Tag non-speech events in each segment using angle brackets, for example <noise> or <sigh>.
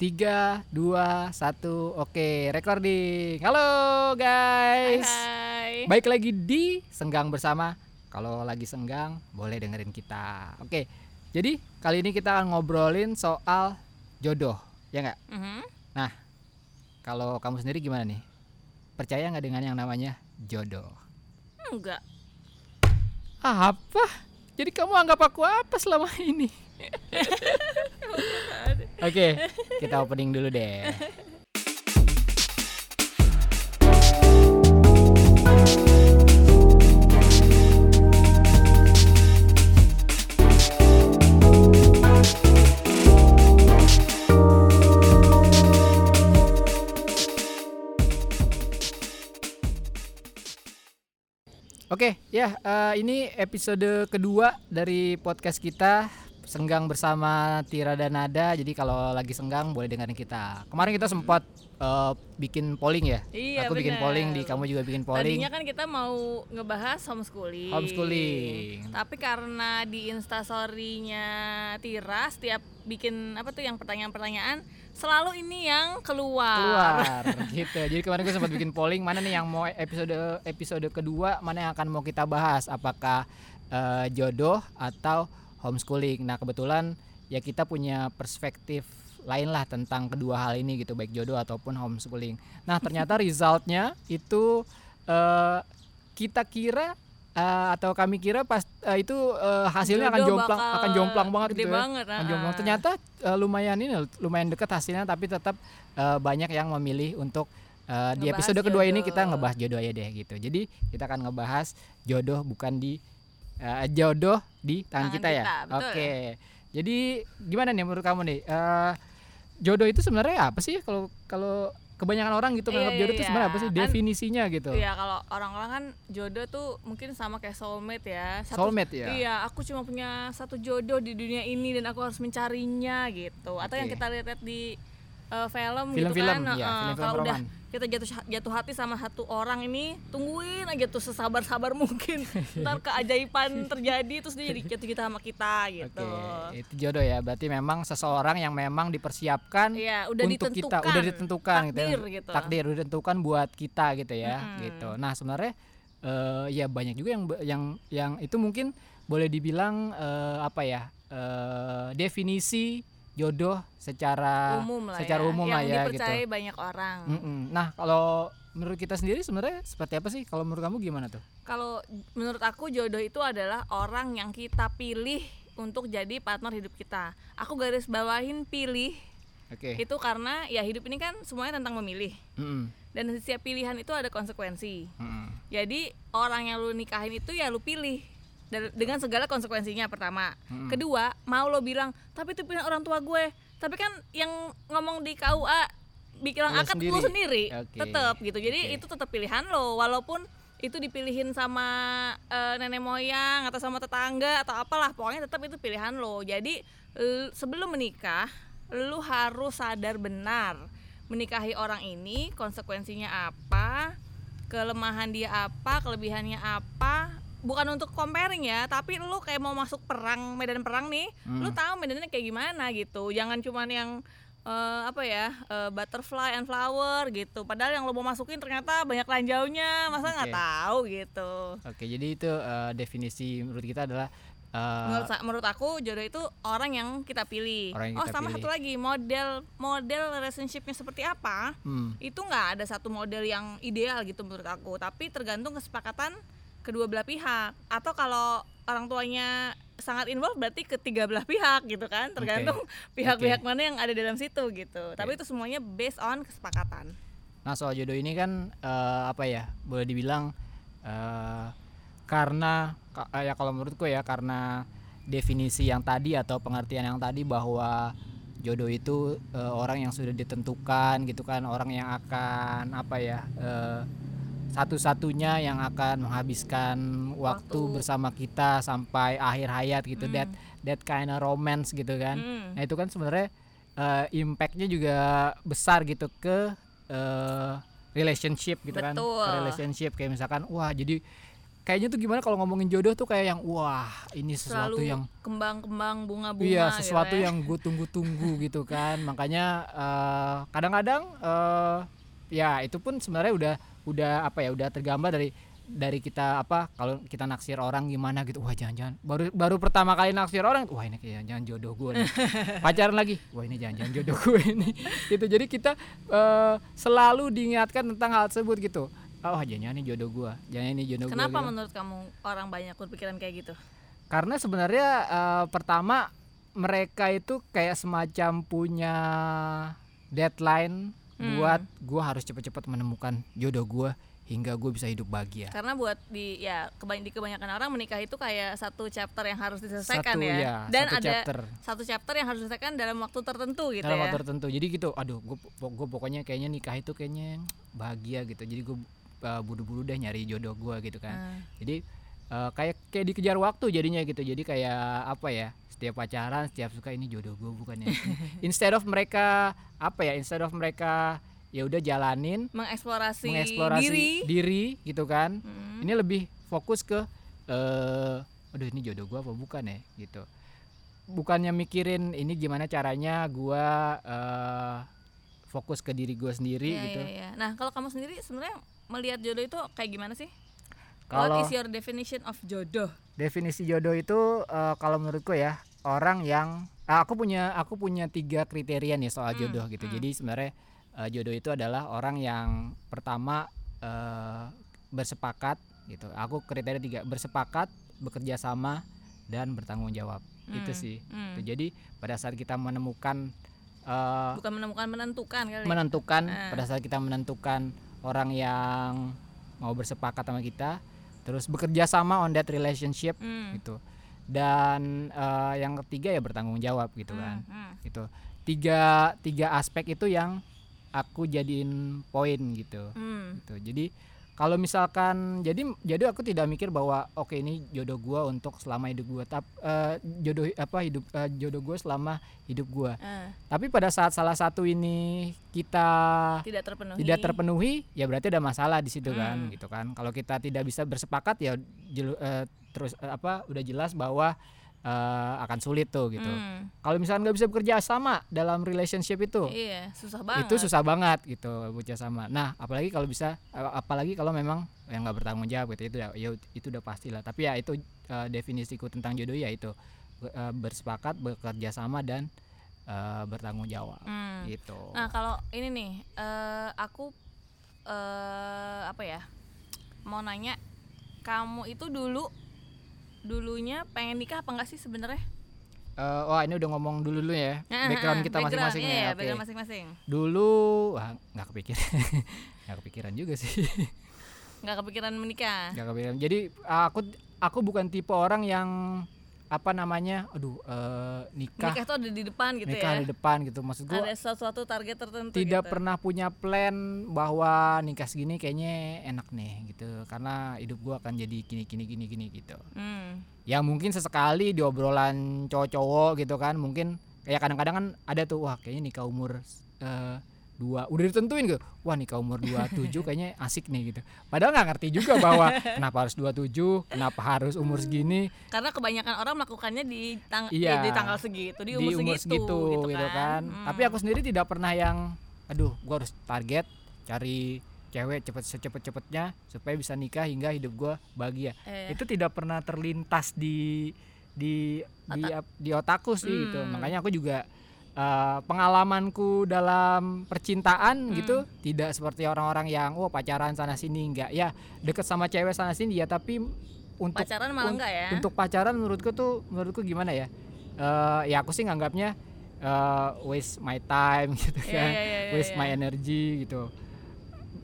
Tiga, dua, satu, oke, recording. Halo guys. Hai. Baik lagi di Senggang bersama. Kalau lagi senggang, boleh dengerin kita. Oke, jadi kali ini kita akan ngobrolin soal jodoh, ya nggak? Mhm. Kalau kamu sendiri gimana nih? Percaya nggak dengan yang namanya jodoh? Enggak. Apa? Jadi kamu anggap aku apa selama ini? <laughs> <laughs> Oke, kita opening dulu deh. Oke, ya eh, ini episode kedua dari podcast kita Senggang bersama Tira dan Nada. Jadi kalau lagi senggang boleh dengerin kita. Kemarin kita sempat eh, bikin polling ya. Iya, Aku bikin bener. polling di kamu juga bikin polling. Tadinya kan kita mau ngebahas homeschooling. Homeschooling. Tapi karena di instastorynya Tira setiap bikin apa tuh yang pertanyaan-pertanyaan selalu ini yang keluar. keluar <laughs> gitu. Jadi kemarin gue sempat bikin polling mana nih yang mau episode episode kedua mana yang akan mau kita bahas apakah eh, jodoh atau homeschooling. Nah, kebetulan ya kita punya perspektif lain lah tentang kedua hal ini gitu baik jodoh ataupun homeschooling. Nah, ternyata <laughs> resultnya itu eh, kita kira eh, atau kami kira pas eh, itu eh, hasilnya akan Jodoh jomplang bakal akan jomplang banget gitu ya. banget, Akan jomplang. Ternyata eh, lumayan ini lumayan dekat hasilnya tapi tetap eh, banyak yang memilih untuk eh, di episode kedua ini kita jodoh. ngebahas jodoh aja deh gitu. Jadi kita akan ngebahas jodoh bukan di eh, jodoh di tangan, Tangan kita ya. kita, betul. Oke. Jadi gimana nih menurut kamu nih? Eh, jodoh itu sebenarnya apa sih kalau kalau kebanyakan orang gitu Iya, nganggap iya, jodoh itu iya. sebenarnya apa sih Kan- definisinya gitu? Iya, kalau orang-orang kan jodoh tuh mungkin sama kayak soulmate ya. Soulmate ya? Iya, aku cuma punya satu jodoh di dunia ini dan aku harus mencarinya gitu. Atau yang Oke. kita lihat di uh, film, gitu Film-film, kan. ya, uh, film-film kalau udah. Kita jatuh jatuh hati sama satu orang ini, tungguin aja tuh sesabar-sabar <laughs> mungkin. Ntar keajaiban <laughs> terjadi terus dia jadi jatuh kita sama kita gitu. Oke, itu jodoh ya. Berarti memang seseorang yang memang dipersiapkan Iya, udah untuk kita, ditentukan. udah ditentukan gitu ya. Takdir gitu. Takdir udah ditentukan buat kita gitu ya, Mm-mm. gitu. Nah, sebenarnya eh, ya banyak juga yang yang yang itu mungkin boleh dibilang eh, apa ya? eh, definisi jodoh secara Umum lah secara ya. umum yang lah ya gitu. dipercayai banyak orang. Mm-mm. Nah, kalau menurut kita sendiri sebenarnya seperti apa sih? Kalau menurut kamu gimana tuh? Kalau menurut aku jodoh itu adalah orang yang kita pilih untuk jadi partner hidup kita. Aku garis bawahin pilih Oke. itu karena ya hidup ini kan semuanya tentang memilih. Mm-mm. Dan setiap pilihan itu ada konsekuensi. Mm-mm. Jadi orang yang lu nikahin itu ya lu pilih dengan segala konsekuensinya pertama. Mm-mm. Kedua, mau lo bilang, tapi itu pilihan orang tua gue. Tapi kan yang ngomong di KUA bilang Lo akad sendiri. lo sendiri, Oke. tetap gitu. Jadi Oke. itu tetap pilihan lo, walaupun itu dipilihin sama eh, nenek moyang atau sama tetangga atau apalah, pokoknya tetap itu pilihan lo. Jadi sebelum menikah, lu harus sadar benar menikahi orang ini konsekuensinya apa, kelemahan dia apa, kelebihannya apa. Bukan untuk comparing ya, tapi lu kayak mau masuk perang, medan perang nih, lu Hmm. tahu medannya kayak gimana gitu. Jangan cuman yang eh, apa ya eh, butterfly and flower gitu. Padahal yang lo mau masukin ternyata banyak lanjaunya, masa nggak Oke. tahu gitu. Oke, jadi itu eh, definisi menurut kita adalah eh, menurut menurut aku jodoh itu orang yang kita pilih. Orang yang oh kita sama pilih. satu lagi model model relationshipnya seperti apa? hmm, Itu nggak ada satu model yang ideal gitu menurut aku. Tapi tergantung kesepakatan kedua belah pihak. Atau kalau orang tuanya sangat involved berarti ketiga belah pihak gitu kan. Tergantung pihak-pihak mana yang ada dalam situ gitu. Tapi itu semuanya based on kesepakatan. Nah soal jodoh ini kan eh, apa ya boleh dibilang eh, karena ka- eh, ya kalau menurutku ya karena definisi yang tadi atau pengertian yang tadi bahwa jodoh itu eh, orang yang sudah ditentukan gitu kan orang yang akan apa ya eh, satu-satunya yang akan menghabiskan waktu, Waktu. bersama kita sampai akhir hayat gitu Hmm. that that kind of romance gitu kan Hmm. Nah itu kan sebenarnya eh, impactnya juga besar gitu ke eh, relationship gitu kan, Betul. ke relationship kayak misalkan wah jadi kayaknya tuh gimana kalau ngomongin jodoh tuh kayak yang wah ini sesuatu Selalu yang kembang-kembang bunga-bunga iya gitu sesuatu ya. yang gue tunggu-tunggu gitu kan makanya eh, kadang-kadang eh, ya itu pun sebenarnya udah udah apa ya udah tergambar dari dari kita apa kalau kita naksir orang gimana gitu. Wah jangan-jangan. Baru baru pertama kali naksir orang wah ini kayak jangan jodoh gue nih. <laughs> Pacaran lagi wah ini jangan-jangan jodoh gue ini. Gitu jadi kita eh, selalu diingatkan tentang hal tersebut gitu. Oh jangan ini jodoh gue jangan ini jodoh Kenapa gitu. menurut kamu orang banyak berpikiran kayak gitu? Karena sebenarnya eh, pertama mereka itu kayak semacam punya deadline Hmm. buat gua harus cepet-cepet menemukan jodoh gua hingga gue bisa hidup bahagia. Karena buat di ya kebany- di kebanyakan orang menikah itu kayak satu chapter yang harus diselesaikan Satu, ya. ya, Dan satu ada chapter. satu chapter yang harus diselesaikan dalam waktu tertentu gitu dalam ya. waktu tertentu. Jadi gitu, aduh, gue gue pokoknya kayaknya nikah itu kayaknya bahagia gitu. Jadi gue buru-buru deh nyari jodoh gua gitu kan. Hmm. Jadi eh, kayak kayak dikejar waktu jadinya gitu. Jadi kayak apa ya? Setiap pacaran, setiap suka ini jodoh gue bukan ya. <laughs> instead of mereka apa ya? Instead of mereka ya udah jalanin mengeksplorasi, mengeksplorasi diri. diri gitu kan. Hmm. Ini lebih fokus ke eh aduh ini jodoh gua apa bukan ya gitu. Bukannya mikirin ini gimana caranya gua eh fokus ke diri gua sendiri Iya, gitu. iya, iya. Nah, kalau kamu sendiri sebenarnya melihat jodoh itu kayak gimana sih? Kalau What is your definition of jodoh? definisi jodoh itu eh, kalau menurutku ya orang yang ah, aku punya aku punya tiga kriteria nih soal Hmm, jodoh gitu. hmm. Jadi sebenarnya eh, jodoh itu adalah orang yang pertama eh, bersepakat gitu. Aku kriteria tiga bersepakat, bekerja sama dan bertanggung jawab. Itu Hmm, sih. hmm. Gitu. Jadi pada saat kita menemukan eh, Bukan menemukan menentukan kali. menentukan Ah. pada saat kita menentukan orang yang mau bersepakat sama kita, terus bekerja sama on that relationship Hmm. gitu dan eh, yang ketiga ya bertanggung jawab gitu kan Hmm, hmm. gitu tiga tiga aspek itu yang aku jadiin poin gitu Hmm. gitu jadi kalau misalkan jadi jadi aku tidak mikir bahwa oke ini jodoh gua untuk selama hidup gua tap eh, jodoh apa hidup eh, jodoh gua selama hidup gua Ah, tapi pada saat salah satu ini kita tidak terpenuhi. tidak terpenuhi ya berarti ada masalah di situ kan Hmm. gitu kan kalau kita tidak bisa bersepakat ya jelu- eh, terus eh, apa udah jelas bahwa eh, akan sulit tuh gitu Hmm. kalau misalnya nggak bisa bekerja sama dalam relationship itu Iya, susah banget. itu susah banget gitu bekerja sama nah apalagi kalau bisa eh, apalagi kalau memang yang nggak bertanggung jawab gitu itu ya, ya itu udah pasti lah tapi ya itu eh, definisiku tentang jodoh ya itu eh, bersepakat bekerja sama dan eh, bertanggung jawab Hmm. gitu Nah, kalau ini nih, eh, aku eh apa ya? Mau nanya, kamu itu dulu dulunya pengen nikah apa enggak sih sebenarnya? Eh, wah ini udah ngomong dulu dulu ya background kita masing-masing iya, ya. iya, Oke. background masing-masing. Dulu wah nggak kepikiran, <laughs> nggak kepikiran juga sih, Nggak kepikiran menikah. nggak kepikiran. Jadi aku aku bukan tipe orang yang apa namanya, aduh eh, nikah Nikah tuh ada di depan gitu nikah ya. di depan gitu. Maksud gua Ada sesuatu target tertentu tidak gitu. pernah punya plan bahwa nikah segini kayaknya enak nih gitu, karena hidup gua akan jadi gini gini gini gini gitu. Hmm. ya mungkin sesekali di obrolan cowok-cowok gitu kan mungkin kayak kadang-kadang kan ada tuh wah kayaknya nikah umur eh, dua udah ditentuin gitu. Wah nikah umur 27 kayaknya asik nih gitu. Padahal nggak ngerti juga bahwa kenapa harus 27 kenapa harus umur segini. Karena kebanyakan orang melakukannya di tang Iya. di tanggal segitu, di di umur, umur segitu, segitu gitu, kan, Hmm. tapi aku sendiri tidak pernah yang aduh gua harus target cari cewek cepet secepat-cepatnya supaya bisa nikah hingga hidup gua bahagia. Eh, itu tidak pernah terlintas di di di, ap- di otakku sih gitu. Hmm. makanya aku juga eh, pengalamanku dalam percintaan Hmm. gitu tidak seperti orang-orang yang oh pacaran sana sini. Enggak. Ya deket sama cewek sana sini ya tapi untuk pacaran malah un- enggak ya? untuk pacaran menurutku tuh menurutku gimana ya? Eh, ya aku sih nganggapnya eh, waste my time <laughs> gitu Iya, kan. iya, iya, iya, waste iya. my energy gitu.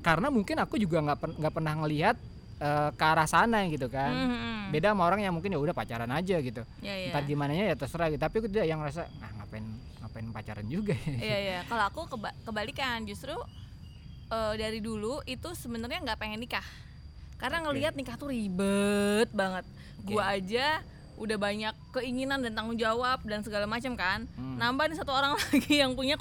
Karena mungkin aku juga nggak pen- nggak pernah ngelihat eh, ke arah sana gitu kan. Hmm, hmm, beda sama orang yang mungkin ya udah pacaran aja gitu. Iya, iya. ntar gimana ya terserah gitu. Tapi aku tidak yang ngerasa ah ngapain ngapain pacaran juga ya Iya iya. Kalau aku keba- kebalikan justru eh, dari dulu itu sebenarnya nggak pengen nikah. Karena Oke. ngelihat nikah tuh ribet banget. Gua aja udah banyak keinginan dan tanggung jawab dan segala macam kan. Hmm. Nambah nih satu orang <laughs> lagi yang punya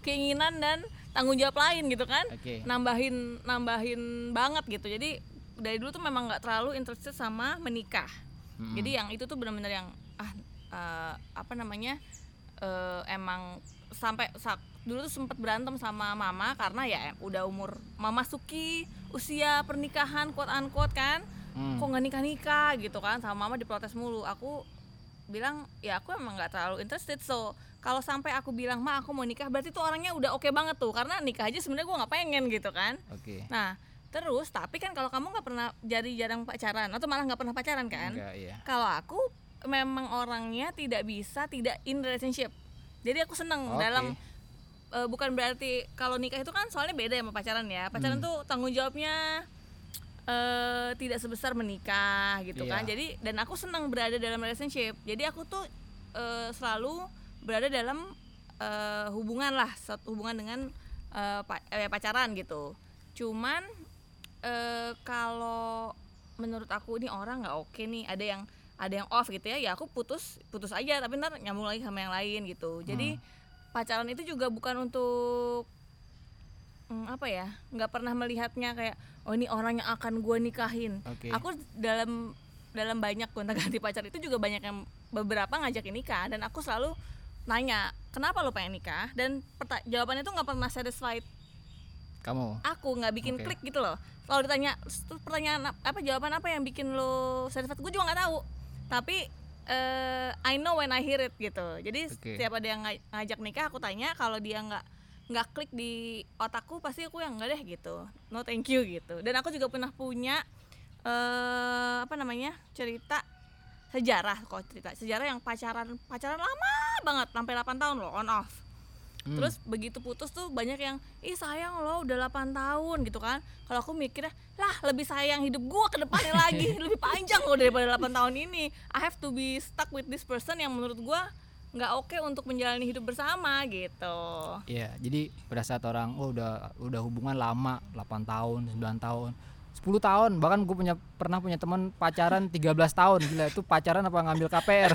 keinginan dan tanggung jawab lain gitu kan. oke Nambahin nambahin banget gitu. Jadi dari dulu tuh memang nggak terlalu interested sama menikah Mm-mm. jadi yang itu tuh benar-benar yang ah eh, apa namanya eh, emang sampai sa- dulu tuh sempet berantem sama mama karena ya udah umur memasuki usia pernikahan quote unquote kan Hmm. kok nggak nikah nikah gitu kan sama mama diprotes mulu aku bilang ya aku emang nggak terlalu interested so kalau sampai aku bilang ma aku mau nikah berarti tuh orangnya udah oke banget tuh karena nikah aja sebenarnya gue nggak pengen gitu kan Oke. nah terus tapi kan kalau kamu nggak pernah jadi jarang pacaran atau malah nggak pernah pacaran kan Enggak, iya. kalau aku memang orangnya tidak bisa tidak in relationship jadi aku seneng Oke. dalam eh, bukan berarti kalau nikah itu kan soalnya beda ya sama pacaran ya pacaran Hmm. tuh tanggung jawabnya eh tidak sebesar menikah gitu kan Iya. jadi dan aku senang berada dalam relationship jadi aku tuh eh, selalu berada dalam eh, hubungan lah satu hubungan dengan eh, pa- eh, pacaran gitu cuman eh, kalau menurut aku ini orang nggak oke nih ada yang ada yang off gitu ya ya aku putus putus aja tapi ntar nyambung lagi sama yang lain gitu. Jadi pacaran itu juga bukan untuk mm, apa ya nggak pernah melihatnya kayak oh ini orang yang akan gue nikahin. Oke. aku dalam dalam banyak gonta ganti pacar itu juga banyak yang beberapa ngajakin nikah dan aku selalu nanya kenapa lo pengen nikah? Dan jawabannya tuh nggak pernah satisfied. Kamu. aku nggak bikin Oke. klik gitu loh. Kalau ditanya pertanyaan ap- apa jawaban apa yang bikin lo satisfied? Gue juga nggak tahu tapi eh, I know when I hear it gitu. Jadi Oke. setiap ada yang nga- ngajak nikah aku tanya kalau dia nggak nggak klik di otakku pasti aku yang enggak deh gitu. No thank you gitu. Dan aku juga pernah punya eh apa namanya cerita sejarah kok cerita. Sejarah yang pacaran pacaran lama banget sampai 8 tahun loh on off Hmm. Terus begitu putus tuh banyak yang ih sayang lo udah 8 tahun gitu kan. Kalau aku mikirnya lah lebih sayang hidup gua ke depannya lagi, <laughs> lebih panjang loh daripada 8 tahun ini. I have to be stuck with this person yang menurut gua nggak oke untuk menjalani hidup bersama gitu. Iya, jadi pada saat orang oh udah udah hubungan lama 8 tahun, 9 tahun, 10 tahun, bahkan gue punya pernah punya teman pacaran 13 tahun. Gila, itu pacaran apa ngambil KPR?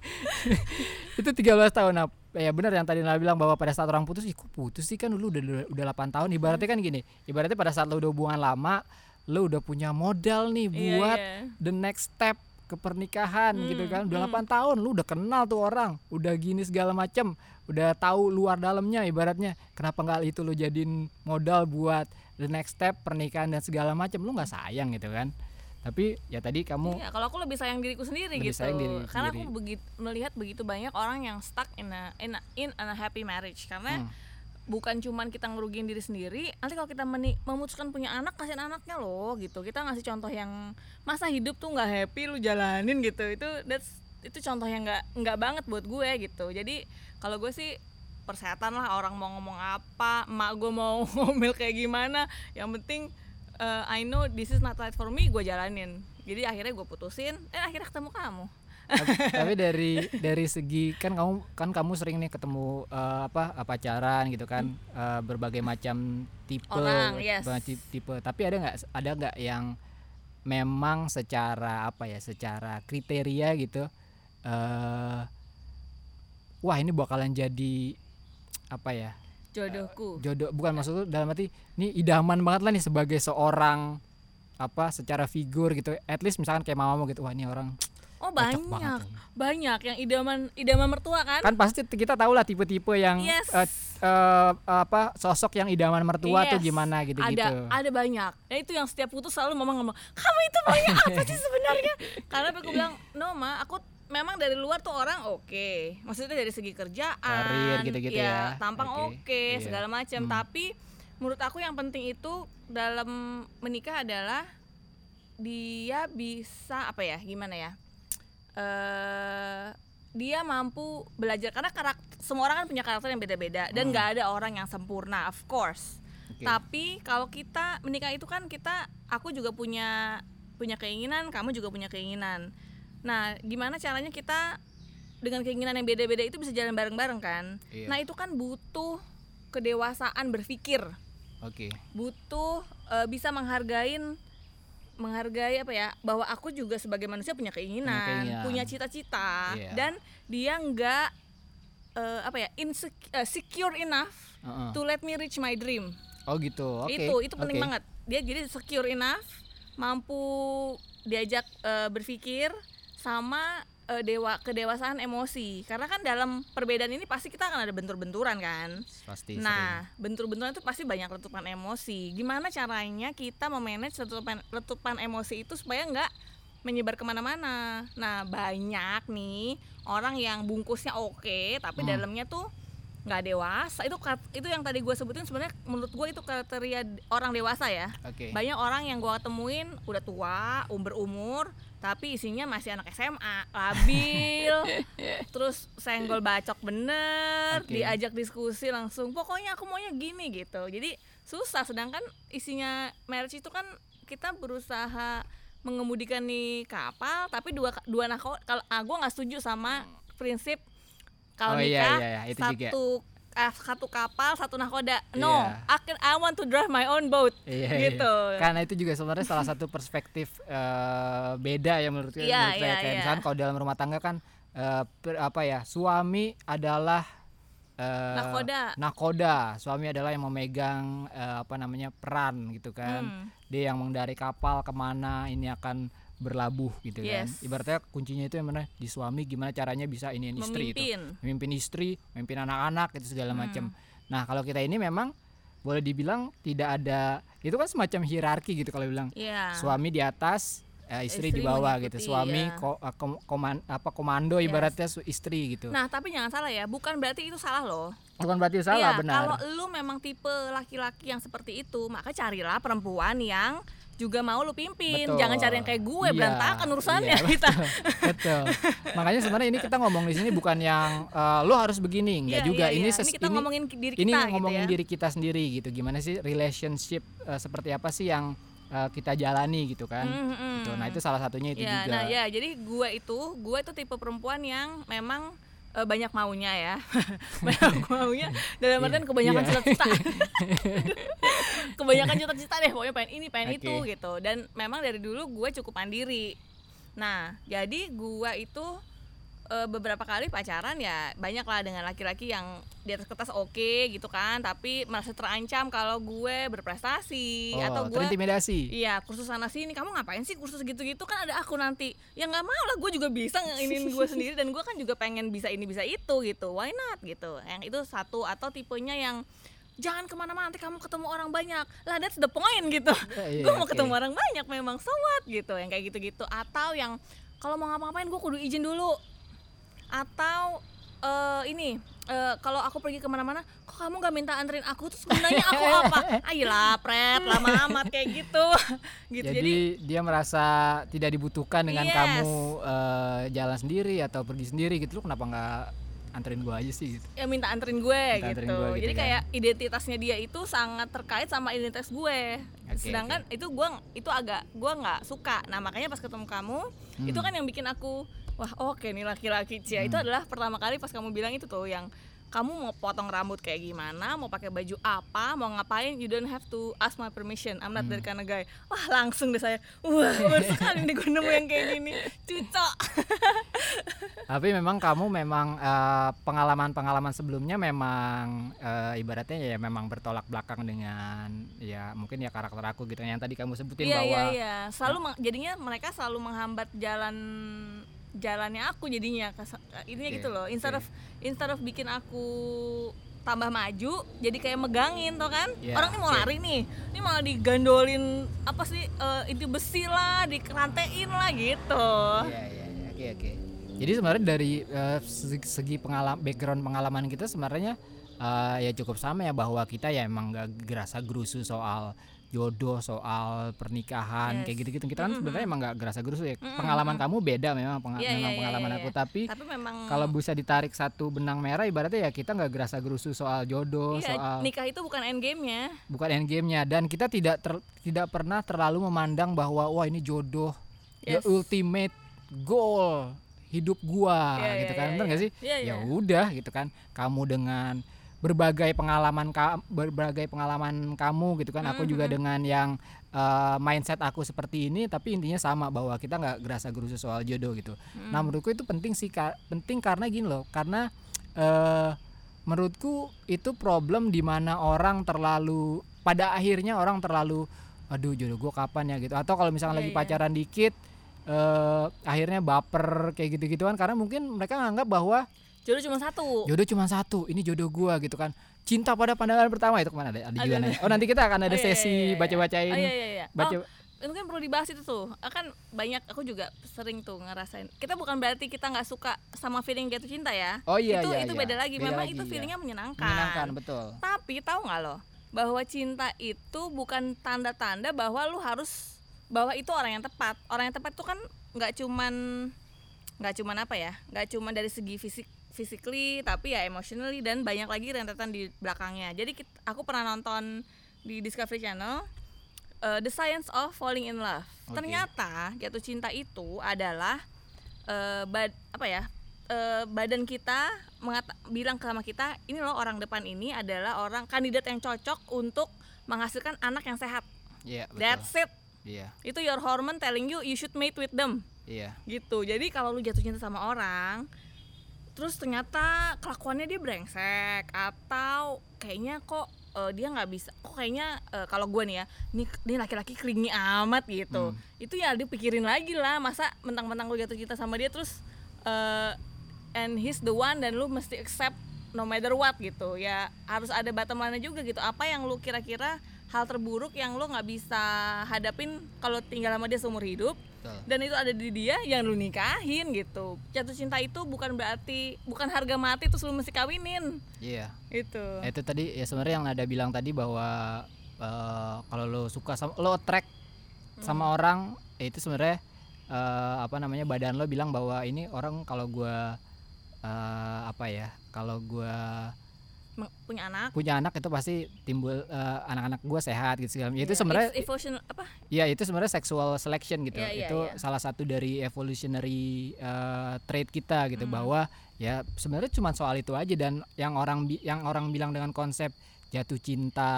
<laughs> itu 13 tahun. Nah, ya benar yang tadi Nala bilang bahwa pada saat orang putus, ih kok putus sih? Kan lu udah udah 8 tahun. Ibaratnya kan gini, ibaratnya pada saat lu udah hubungan lama, lu udah punya modal nih Iya, buat iya. the next step ke pernikahan gitu Hmm, kan. Udah hmm. 8 tahun lu udah kenal tuh orang. Udah gini segala macem. Udah tahu luar dalamnya ibaratnya. Kenapa nggak itu lu jadiin modal buat the next step pernikahan dan segala macem? Lu nggak sayang gitu kan tapi ya tadi kamu Iya, kalau aku lebih sayang diriku sendiri Lebih gitu. sayang diri karena sendiri. aku begitu melihat begitu banyak orang yang stuck in a in a, in a happy marriage karena Hmm. bukan cuman kita ngerugiin diri sendiri nanti kalau kita meni- memutuskan punya anak kasihin anaknya loh gitu kita ngasih contoh yang masa hidup tuh nggak happy lu jalanin gitu itu that's itu contoh yang nggak nggak banget buat gue gitu jadi kalau gue sih persetan lah orang mau ngomong apa emak gue mau <laughs> ngomel kayak gimana yang penting uh, I know this is not right for me gue jalanin. Jadi akhirnya gue putusin eh akhirnya ketemu kamu. Tapi, <laughs> tapi dari dari segi kan kamu kan kamu sering nih ketemu eh, apa eh, pacaran gitu kan eh, berbagai macam tipe Orang, yes. berbagai tipe. Tapi ada nggak ada nggak yang memang secara apa ya secara kriteria gitu eh wah ini bakalan jadi apa ya jodohku. Jodoh bukan maksud lu dalam arti ini idaman banget lah nih sebagai seorang apa secara figur gitu. At least misalkan kayak mamamu gitu wah ini orang oh banyak banget banyak. yang idaman idaman mertua kan? Kan pasti kita tahu lah tipe-tipe yang Yes. eh, eh, apa sosok yang idaman mertua tuh Yes. gimana gitu-gitu. ada ada banyak. Ya itu yang setiap putus selalu mama ngomong kamu itu maunya apa sih sebenarnya? <laughs> Karena aku bilang no ma aku memang dari luar tuh orang oke maksudnya dari segi kerjaan Karir gitu-gitu ya. tampang Oke, oke iya. segala macam Hmm. tapi menurut aku yang penting itu dalam menikah adalah dia bisa apa ya gimana ya eh dia mampu belajar karena karakter semua orang kan punya karakter yang beda-beda dan Hmm. nggak ada orang yang sempurna of course Oke. tapi kalau kita menikah itu kan kita aku juga punya punya keinginan kamu juga punya keinginan nah gimana caranya kita dengan keinginan yang beda-beda itu bisa jalan bareng-bareng kan Iya. nah itu kan butuh kedewasaan berpikir Oke. butuh eh, bisa menghargain menghargai apa ya bahwa aku juga sebagai manusia punya keinginan, punya cita-cita Iya. dan dia nggak eh, apa ya insecure secure enough Heeh. to let me reach my dream Oh gitu. Oke. itu itu penting oke. banget dia jadi secure enough mampu diajak eh, berpikir sama eh, dewa kedewasaan emosi karena kan dalam perbedaan ini pasti kita akan ada bentur-benturan kan pasti Nah, bentur-benturan itu pasti banyak letupan emosi. Gimana caranya kita memanage letupan, letupan emosi itu supaya nggak menyebar ke mana-mana? Nah, banyak nih orang yang bungkusnya oke, tapi Hmm. dalamnya tuh nggak dewasa. Itu itu yang tadi gue sebutin sebenarnya menurut gue itu kriteria orang dewasa ya. oke Banyak orang yang gue temuin udah tua, um berumur, tapi isinya masih anak SMA, labil, <laughs> terus senggol bacok bener, Oke. diajak diskusi langsung, pokoknya aku maunya gini gitu. Jadi susah. Sedangkan isinya marriage itu kan kita berusaha mengemudikan nih kapal, tapi dua dua nako kalau ah, gue nggak setuju sama prinsip kalau Oh, iya, nikah iya, iya, itu juga. satu ah, satu kapal satu nahkoda. No, Iya. I, can, I want to drive my own boat. Iya, gitu. iya. Karena itu juga sebenarnya salah satu perspektif eh, beda ya menurut, Iya, menurut saya. iya, Kayak iya. kalau dalam rumah tangga kan eh, per- apa ya suami adalah eh, Nahkoda. nakoda. Suami adalah yang memegang eh, apa namanya peran gitu kan. Hmm. Dia yang mengendari kapal ke mana ini akan berlabuh gitu kan. Yes. Ibaratnya kuncinya itu yang mana di suami gimana caranya bisa ini istri itu Memimpin. istri, memimpin anak-anak itu segala Hmm. macam. Nah, kalau kita ini memang boleh dibilang tidak ada itu kan semacam hierarki gitu kalau bilang. Iya. Suami di atas, eh, istri, di Istri bawah mengikuti, gitu. Suami iya. ko- eh, kom- koman- apa komando Yes. ibaratnya su- istri gitu. Nah, tapi jangan salah ya, bukan berarti itu salah loh. Bukan berarti salah Iya, benar. Kalau lu memang tipe laki-laki yang seperti itu, maka carilah perempuan yang juga mau lu pimpin. Betul. Jangan cari yang kayak gue, Iya, berantakan urusannya <laughs> iya, kita. Betul. Makanya sebenarnya ini kita ngomong di sini bukan yang eh, lu harus begini, enggak Iya, juga. iya, ini iya. Ini kita ngomongin diri ini kita gitu ngomongin ya. diri kita sendiri gitu. Gimana sih relationship eh, seperti apa sih yang eh, kita jalani gitu kan? Mm, mm, Gitu. Nah, itu salah satunya itu ya, juga. nah ya, jadi gue itu, gue itu tipe perempuan yang memang eh, banyak maunya ya, <laughs> banyak maunya. Dalam artian kebanyakan Iya. cita-cita, <laughs> kebanyakan cita-cita deh. Pokoknya pengen ini, pengen Oke. itu gitu. Dan memang dari dulu gue cukup mandiri. Nah, jadi gue itu eh, beberapa kali pacaran ya banyak lah dengan laki-laki yang di atas kertas oke gitu kan, tapi merasa terancam kalau gue berprestasi Oh, atau gue terintimidasi. Iya kursus sana sini kamu ngapain sih kursus gitu-gitu? Kan ada aku nanti. Ya nggak mau lah gue juga bisa nginin gue sendiri dan gue kan juga pengen bisa ini bisa itu gitu. Why not gitu? Yang itu satu atau tipenya yang jangan ke mana-mana nanti kamu ketemu orang banyak. Lah that's the point gitu. <laughs> Eh, iya, gue mau oke. ketemu orang banyak memang so what gitu. Yang kayak gitu-gitu. Atau yang kalau mau ngapa-ngapain gue kudu izin dulu atau eh, ini eh, kalau aku pergi ke mana-mana kok kamu gak minta anterin aku terus gunanya aku apa <laughs> ayolah pret lama amat kayak gitu <laughs> gitu Jadi, jadi, dia merasa tidak dibutuhkan dengan Yes. kamu eh, jalan sendiri atau pergi sendiri gitu. Lu kenapa nggak anterin gua aja sih gitu. ya minta anterin gue Minta gitu. anterin gue gitu jadi kan. kayak identitasnya dia itu sangat terkait sama identitas gue Oke, sedangkan itu gue itu agak gue nggak suka nah makanya pas ketemu kamu itu Hmm. kan yang bikin aku wah oke nih laki-laki Cia itu Hmm. adalah pertama kali pas kamu bilang itu tuh yang kamu mau potong rambut kayak gimana, mau pakai baju apa, mau ngapain, you don't have to ask my permission. I'm not Hmm. that kind of guy. Wah langsung deh saya, wah <laughs> baru sekali nih gue nemu yang kayak gini, cucok. <laughs> Tapi memang kamu memang eh, pengalaman-pengalaman sebelumnya memang eh, ibaratnya ya memang bertolak belakang dengan ya mungkin ya karakter aku gitu yang tadi kamu sebutin Iya bahwa iya iya, selalu meng- jadinya mereka selalu menghambat jalan jalannya aku jadinya ininya Oke, gitu loh. Instead oke. of instead of bikin aku tambah maju, jadi kayak megangin toh kan. Iya, Orang ini mau oke. lari nih, ini malah digandolin apa sih eh, itu besi lah, dikerantein lah gitu. Iya iya iya oke oke. Jadi sebenarnya dari eh, segi, segi pengalaman background pengalaman kita sebenarnya eh, ya cukup sama ya bahwa kita ya emang gak gerasa gerusu soal jodoh soal pernikahan Yes. kayak gitu-gitu kita kan Mm-mm. sebenarnya emang gak gerasa gerusu ya Mm-mm, pengalaman kamu beda memang penga- Iya, memang iya, iya, pengalaman iya, aku iya. tapi Tapi memang kalau bisa ditarik satu benang merah ibaratnya ya kita nggak gerasa gerusu soal jodoh iya, soal nikah itu bukan end game-nya. bukan end game-nya dan kita tidak ter- tidak pernah terlalu memandang bahwa wah ini jodoh the Yes. ultimate goal hidup gua Iya, gitu iya, kan bener nggak iya. sih Iya, ya iya. udah gitu kan kamu dengan berbagai pengalaman ka- berbagai pengalaman kamu gitu kan aku juga Mhm. dengan yang eh, mindset aku seperti ini tapi intinya sama bahwa kita nggak gerasa gerusu soal jodoh gitu Hmm. nah menurutku itu penting sih Kak. penting karena gini loh karena eh menurutku itu problem di mana orang terlalu pada akhirnya orang terlalu aduh jodoh gue kapan ya gitu atau kalau misalnya Iya, lagi iya. pacaran dikit eh akhirnya baper kayak gitu gituan karena mungkin mereka nganggap bahwa jodoh cuma satu. Jodoh cuma satu ini jodoh gua gitu kan. Cinta pada pandangan pertama itu ke mana ada ada juga nanya. oh nanti kita akan ada Oh, iya, iya, sesi iya, iya. baca bacain oh, iya, iya, iya. baca Oh, itu kan perlu dibahas itu tuh. Akan banyak aku juga sering tuh ngerasain. Kita bukan berarti kita nggak suka sama feeling jatuh cinta ya. Oh iya itu iya itu iya. beda lagi. Beda memang lagi, itu iya. feelingnya menyenangkan. menyenangkan betul. Tapi tahu nggak lo? Bahwa cinta itu bukan tanda-tanda bahwa lu harus bahwa itu orang yang tepat. Orang yang tepat itu kan nggak cuman nggak cuman apa ya? Nggak cuman dari segi fisik physically tapi ya emotionally dan banyak lagi rentetan di belakangnya. Jadi kit- aku pernah nonton di Discovery Channel uh, The Science of Falling in Love. Oke. ternyata jatuh cinta itu adalah uh, bad apa ya uh, badan kita mengata, bilang ke sama kita ini loh orang depan ini adalah orang kandidat yang cocok untuk menghasilkan anak yang sehat. Iya betul. That's it. Iya. Itu your hormone telling you you should mate with them. Iya. Gitu. Jadi kalau lu jatuh cinta sama orang terus ternyata kelakuannya dia brengsek atau kayaknya kok eh, dia nggak bisa kok kayaknya eh, kalau gue nih ya nih nih laki-laki klingi amat gitu. Itu ya dipikirin lagi lah masa mentang-mentang lu jatuh cinta sama dia terus eh, and he's the one dan lu mesti accept no matter what gitu. Ya harus ada bottom line juga gitu. Apa yang lu kira-kira hal terburuk yang lu nggak bisa hadapin kalau tinggal sama dia seumur hidup betul. Dan itu ada di dia yang lu nikahin gitu. Jatuh cinta itu bukan berarti bukan harga mati terus lu mesti kawinin. Iya. Itu Nah, itu tadi ya sebenarnya yang ada bilang tadi bahwa eh, kalau lo suka sama lo attract sama orang ya itu sebenarnya eh, apa namanya badan lo bilang bahwa ini orang kalau gua eh, apa ya kalau gua punya anak punya anak itu pasti timbul eh, anak-anak gua sehat gitu segala macam. itu Ya, sebenarnya evolution apa ya itu sebenarnya sexual selection gitu Iya, iya, itu iya. salah satu dari evolutionary eh, trait kita gitu Hmm. bahwa ya sebenarnya cuma soal itu aja dan yang orang yang orang bilang dengan konsep jatuh cinta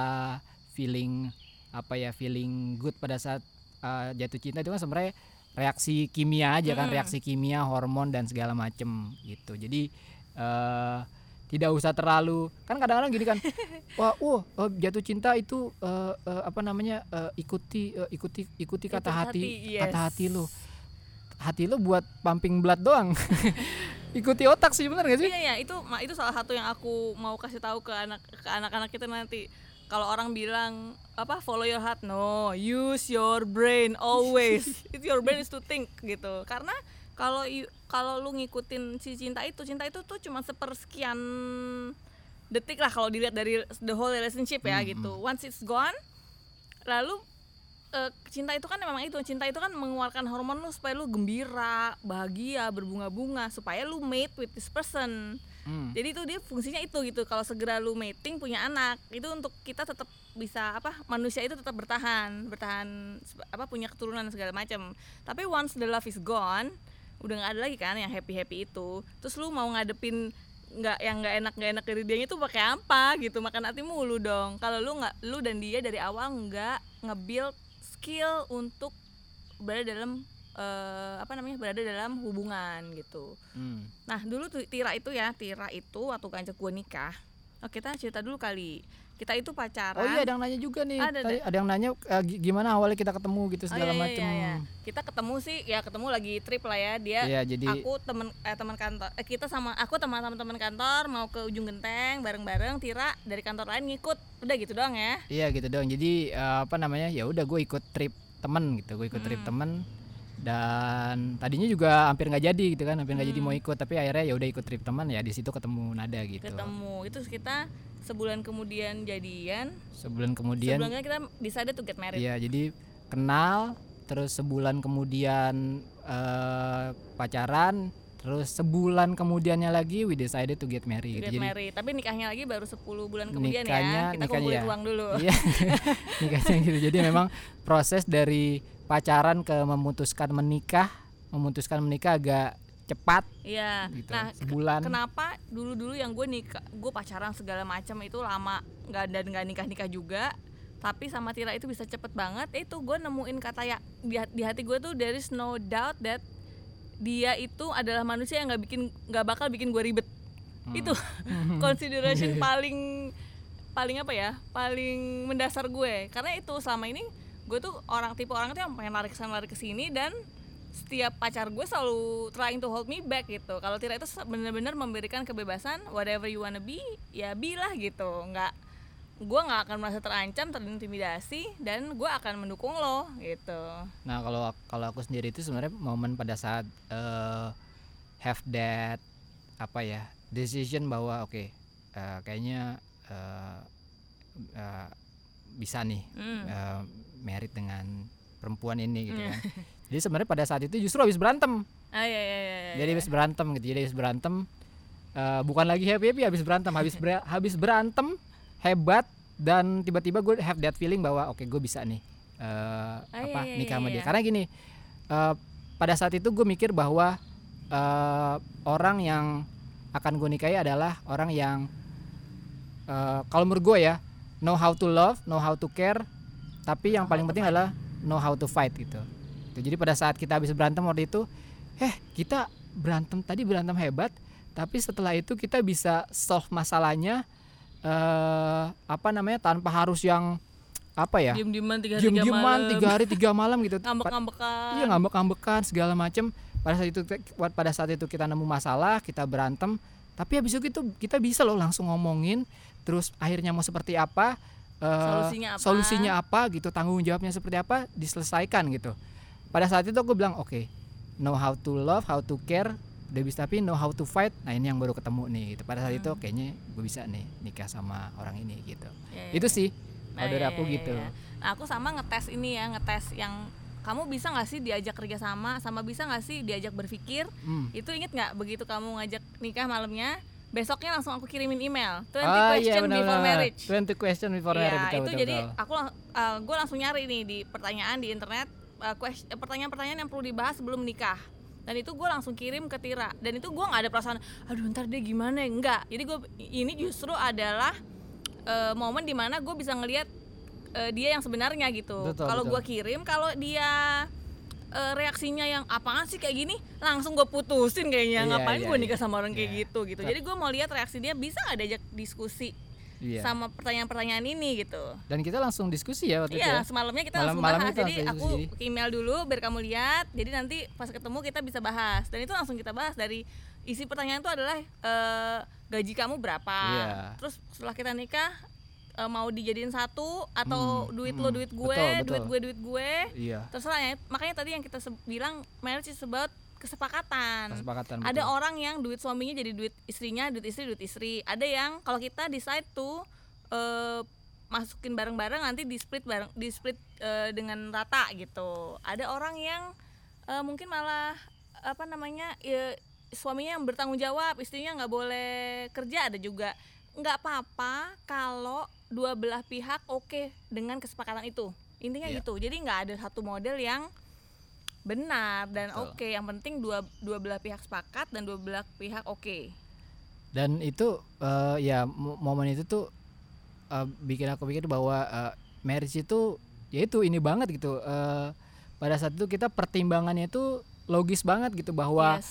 feeling apa ya feeling good pada saat eh, jatuh cinta itu kan sebenarnya reaksi kimia aja kan Mm-mm. reaksi kimia hormon dan segala macem gitu jadi eh tidak usah terlalu. Kan kadang-kadang gini kan <laughs> wah uh eh, jatuh cinta itu eh, eh, apa namanya eh, ikuti eh, ikuti ikuti kata Ikuti hati, hati, kata yes. hati lu. Hati lu buat pumping blood doang. <laughs> Ikuti otak sih bener gak sih? Iya ya itu itu salah satu yang aku mau kasih tahu ke anak ke anak-anak kita nanti. Kalau orang bilang apa follow your heart. No use your brain always. <laughs> Itu your brain is to think gitu. Karena kalau kalau lu ngikutin si cinta itu cinta itu tuh cuma sepersekian detik lah kalau dilihat dari the whole relationship ya Hmm, gitu. once it's gone lalu eh, cinta itu kan memang itu cinta itu kan mengeluarkan hormon lu supaya lu gembira bahagia berbunga-bunga supaya lu mate with this person. Hmm. jadi itu dia fungsinya itu gitu kalau segera lu mating punya anak itu untuk kita tetap bisa apa manusia itu tetap bertahan bertahan apa punya keturunan segala macam. Tapi once the love is gone udah nggak ada lagi kan yang happy happy itu. Terus lu mau ngadepin nggak yang nggak enak nggak enak dari dia itu pakai apa gitu? Makan hati mulu dong. Kalau lu nggak lu dan dia dari awal nggak nge-build skill untuk berada dalam eh, apa namanya berada dalam hubungan gitu. Hmm. Nah dulu tuh Tira itu ya Tira itu waktu ngajak gue nikah. Oh, kita cerita dulu kali kita itu pacaran oh iya ada yang nanya juga nih Ada, tadi ada yang nanya gi- gimana awalnya kita ketemu gitu Oh, segala iya, iya, macem iya, iya. kita ketemu sih ya ketemu lagi trip lah ya dia Iya, jadi aku temen eh, teman kantor eh, kita sama aku teman teman kantor mau ke ujung genteng bareng-bareng Tira dari kantor lain ngikut udah gitu doang ya Iya gitu dong. Jadi eh, apa namanya? Ya udah gue ikut trip temen gitu. Gue ikut trip Hmm. temen dan tadinya juga hampir nggak jadi gitu kan, hampir nggak jadi Hmm. mau ikut. Tapi akhirnya ya udah ikut trip teman ya di situ ketemu Nada gitu. ketemu itu kita sebulan kemudian jadian Sebulan kemudian, sebulan kita decided to get married iya jadi kenal, terus sebulan kemudian eh, pacaran, terus sebulan kemudiannya lagi we decided to get married. get gitu. Jadi married tapi nikahnya lagi baru 10 bulan kemudian nikahnya, ya kita nikahnya kumpulin ya. uang dulu Iya, <laughs> nikahnya gitu. Jadi memang proses dari pacaran ke memutuskan menikah, memutuskan menikah agak cepat Iya. gitu. Nah, Sebulan. kenapa dulu-dulu yang gue nikah, gue pacaran segala macam itu lama nggak dan nggak nikah-nikah juga. Tapi sama Tira itu bisa cepet banget. Itu gue nemuin kata ya di, di hati gue tuh there is no doubt that dia itu adalah manusia yang nggak bikin nggak bakal bikin gue ribet. Hmm. Itu <laughs> consideration paling paling apa ya? Paling mendasar gue. Karena itu selama ini gue tuh orang tipe orang tuh yang pengen lari ke sana lari ke sini dan setiap pacar gue selalu trying to hold me back gitu kalau Tira itu benar-benar memberikan kebebasan whatever you wanna be ya be lah gitu nggak gue nggak akan merasa terancam terintimidasi dan gue akan mendukung lo gitu Nah kalau kalau aku sendiri itu sebenarnya momen pada saat eh, have that apa ya decision bahwa oke eh, kayaknya eh, eh, bisa nih Hmm. eh, merit dengan perempuan ini gitu kan. <laughs> Jadi sebenarnya pada saat itu justru habis berantem. ah iya iya iya, iya Jadi habis berantem gitu. Jadi habis berantem eh, bukan lagi happy happy habis berantem, habis ber- <laughs> habis berantem hebat dan tiba-tiba gue have that feeling bahwa oke gue bisa nih eh, apa iya, iya, nikah sama iya, dia. iya. Karena gini eh, pada saat itu gue mikir bahwa eh, orang yang akan gue nikahi adalah orang yang eh, kalau menurut gue ya know how to love, know how to care, tapi yang paling penting adalah know how to fight gitu. Tuh, Jadi pada saat kita habis berantem waktu itu, eh kita berantem tadi berantem hebat, tapi setelah itu kita bisa solve masalahnya eh apa namanya tanpa harus yang apa ya diem dieman tiga diem tiga dieman malam. tiga hari tiga malam gitu. <laughs> Ngambek ngambekan iya ngambek ngambekan segala macem. Pada saat itu pada saat itu kita nemu masalah kita berantem tapi habis itu kita, kita bisa loh langsung ngomongin terus akhirnya mau seperti apa eh, Solusinya apa? solusinya apa gitu tanggung jawabnya seperti apa diselesaikan gitu pada saat itu aku bilang oke know how to love how to care udah bisa tapi know how to fight nah ini yang baru ketemu nih gitu pada saat itu Hmm. kayaknya gue bisa nih nikah sama orang ini gitu Iya, iya, itu iya. sih Nah, dari iya, aku iya, gitu iya. Nah, aku sama ngetes ini ya, ngetes yang kamu bisa nggak sih diajak kerja sama, sama bisa nggak sih diajak berpikir? Hmm. Itu inget nggak begitu kamu ngajak nikah malamnya, besoknya langsung aku kirimin email 20 Ah, question before benar-benar. marriage. 20 question before Iya, marriage betul, itu betul, jadi betul. aku gue langsung nyari nih di pertanyaan di internet uh, ques- eh, pertanyaan-pertanyaan yang perlu dibahas sebelum nikah. Dan itu gue langsung kirim ke Tira. Dan itu gue nggak ada perasaan, aduh ntar dia gimana ya enggak. Jadi gue ini justru adalah eh, momen di mana gue bisa ngelihat eh, dia yang sebenarnya gitu. Kalau gue kirim, kalau dia eh, reaksinya yang apaan sih kayak gini, langsung gue putusin kayaknya. Iya, Ngapain iya, gue iya. nikah sama orang kayak Iya. gitu gitu. Jadi gue mau lihat reaksi dia bisa nggak diajak diskusi Iya. sama pertanyaan-pertanyaan ini gitu. Dan kita langsung diskusi ya waktu itu Iya, ya. semalamnya kita Malam- langsung malam bahas. Jadi langsung aku diskusi. email dulu biar kamu lihat. Jadi nanti pas ketemu kita bisa bahas. Dan itu langsung kita bahas dari isi pertanyaan itu adalah eh, gaji kamu berapa. Iya. Terus setelah kita nikah eh, mau dijadiin satu atau Hmm, duit hmm. lo duit gue, Betul, betul. duit gue duit gue. Iya. Terserah ya. Makanya tadi yang kita bilang marriage is about kesepakatan. Kesepakatan. Ada orang yang duit suaminya jadi duit istrinya, duit istri duit istri. Ada yang kalau kita decide tuh eh, masukin bareng-bareng nanti di split bareng di split eh, dengan rata gitu. Ada orang yang eh, mungkin malah apa namanya ya, suaminya yang bertanggung jawab, istrinya nggak boleh kerja ada juga. Nggak apa-apa kalau dua belah pihak oke dengan kesepakatan itu. Intinya Iya. gitu. Jadi nggak ada satu model yang benar dan oke. Yang penting dua dua belah pihak sepakat dan dua belah pihak oke. Dan itu eh, ya mo- momen itu tuh eh, bikin aku pikir bahwa eh, marriage itu ya itu ini banget gitu. eh, pada saat itu kita pertimbangannya itu logis banget gitu bahwa Yes.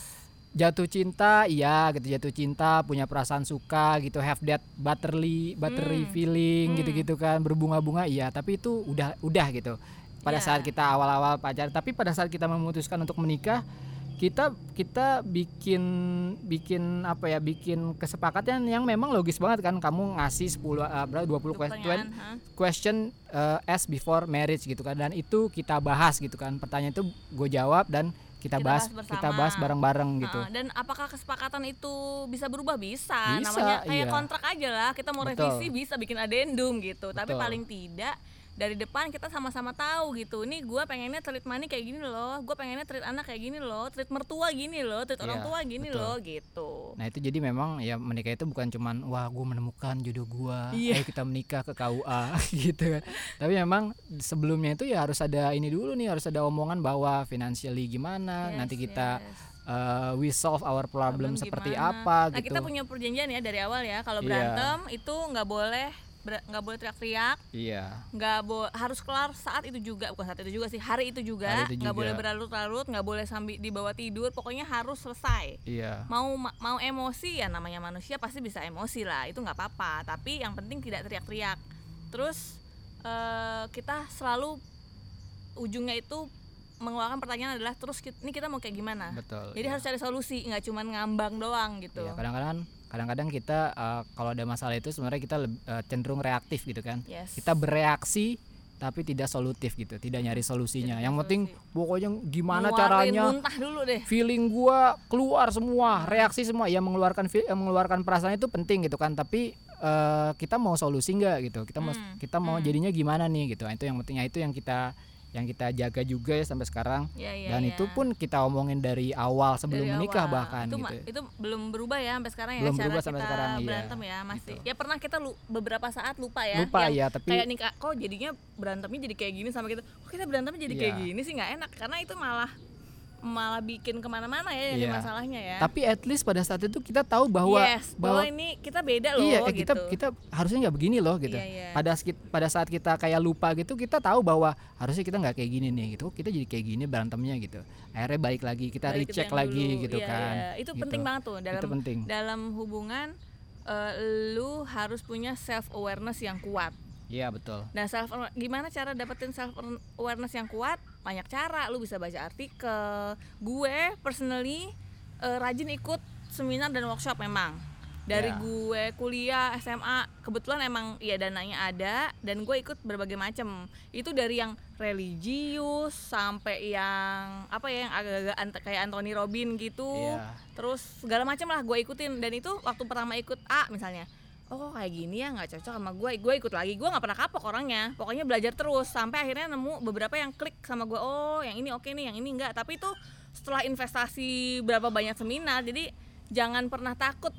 jatuh cinta iya gitu jatuh cinta punya perasaan suka gitu have that butterly buttery Hmm. feeling Hmm. gitu-gitu kan berbunga-bunga iya tapi itu udah udah gitu pada Iya. saat kita awal-awal pacaran tapi pada saat kita memutuskan untuk menikah kita kita bikin bikin apa ya bikin kesepakatan yang memang logis banget kan kamu ngasih 10 uh, berapa 20 Untuk question hah? question uh, as before marriage gitu kan dan itu kita bahas gitu kan pertanyaan itu gue jawab dan kita, Kita bahas, bahas kita bahas bareng-bareng gitu Heeh, dan apakah kesepakatan itu bisa berubah? Bisa. Bisa, Namanya kayak iya. kontrak aja lah. Kita mau Betul. revisi bisa bikin adendum gitu. Tapi Betul. paling tidak dari depan kita sama-sama tahu gitu. Nih gue pengennya treat money kayak gini loh. Gue pengennya treat anak kayak gini loh. Treat mertua gini loh. Treat orang Iya, tua gini betul. loh gitu. Nah itu jadi memang ya menikah itu bukan cuman wah gue menemukan jodoh gue, Iya. ayo kita menikah ke KUA <laughs> gitu kan. Tapi memang sebelumnya itu ya harus ada ini dulu nih harus ada omongan bahwa financially gimana, Yes, nanti kita yes. uh, we solve our problem, Problem seperti gimana. apa Nah gitu. kita punya perjanjian ya dari awal ya. Kalau Iya. berantem itu nggak boleh nggak boleh teriak-teriak. Iya. nggak bo harus kelar saat itu juga bukan saat itu juga sih hari itu juga nggak boleh berlarut-larut nggak boleh sambil dibawa tidur pokoknya harus selesai Iya. mau ma- mau emosi ya namanya manusia pasti bisa emosi lah itu nggak apa-apa tapi yang penting tidak teriak-teriak terus eh, kita selalu ujungnya itu mengeluarkan pertanyaan adalah terus kit- ini kita mau kayak gimana betul jadi iya. harus cari solusi nggak cuma ngambang doang gitu Iya, kadang-kadang kadang-kadang kita eh, kalau ada masalah itu sebenarnya kita eh, cenderung reaktif gitu kan. Yes. Kita bereaksi tapi tidak solutif gitu tidak nyari solusinya. Tidak yang penting pokoknya gimana Ngeluarin caranya muntah dulu deh. feeling gua keluar semua reaksi semua. Ya mengeluarkan eh, mengeluarkan perasaan itu penting gitu kan tapi eh, kita mau solusi nggak gitu? Kita mau Hmm, kita mau hmm. jadinya gimana nih gitu? Nah, itu yang pentingnya itu yang kita yang kita jaga juga ya sampai sekarang ya, ya, dan ya. itu pun kita omongin dari awal sebelum Dari menikah awal. bahkan itu, gitu itu belum berubah ya sampai sekarang ya Belum cara berubah kita sampai sekarang, iya. berantem ya masih Gitu. ya pernah kita lu, beberapa saat lupa ya lupa yang ya tapi kayak nikah kok jadinya berantemnya jadi kayak gini sama kita kok kita berantemnya jadi kayak Iya. gini sih nggak enak karena itu malah malah bikin ke mana-mana ya jadi Iya. masalahnya ya tapi at least pada saat itu kita tahu bahwa yes bahwa, bahwa ini kita beda loh iya eh, gitu kita kita harusnya nggak begini loh gitu Iya, iya. pada pada saat kita kayak lupa gitu kita tahu bahwa harusnya kita nggak kayak gini nih gitu kita jadi kayak gini berantemnya gitu akhirnya balik lagi kita Balik recheck lagi dulu. gitu Iya, kan iya. itu Gitu. penting banget tuh dalam itu penting dalam hubungan eh, lu harus punya self awareness yang kuat iya betul Nah, self gimana cara dapetin self awareness yang kuat? Banyak cara. Lu bisa baca artikel. Gue personally eh, rajin ikut seminar dan workshop memang. Dari Ya. gue kuliah SMA, kebetulan emang ya dananya ada dan gue ikut berbagai macam. Itu dari yang religius sampai yang apa ya yang agak-agak ant- kayak Anthony Robin gitu. Iya. Terus segala macam lah gue ikutin dan itu waktu pertama ikut A misalnya oh kok kayak gini ya? Nggak cocok sama gue. Gue ikut lagi. Gue nggak pernah kapok orangnya. Pokoknya belajar terus. Sampai akhirnya nemu beberapa yang klik sama gue. Oh yang ini oke nih yang ini enggak tapi itu setelah investasi berapa banyak seminar jadi jangan pernah takut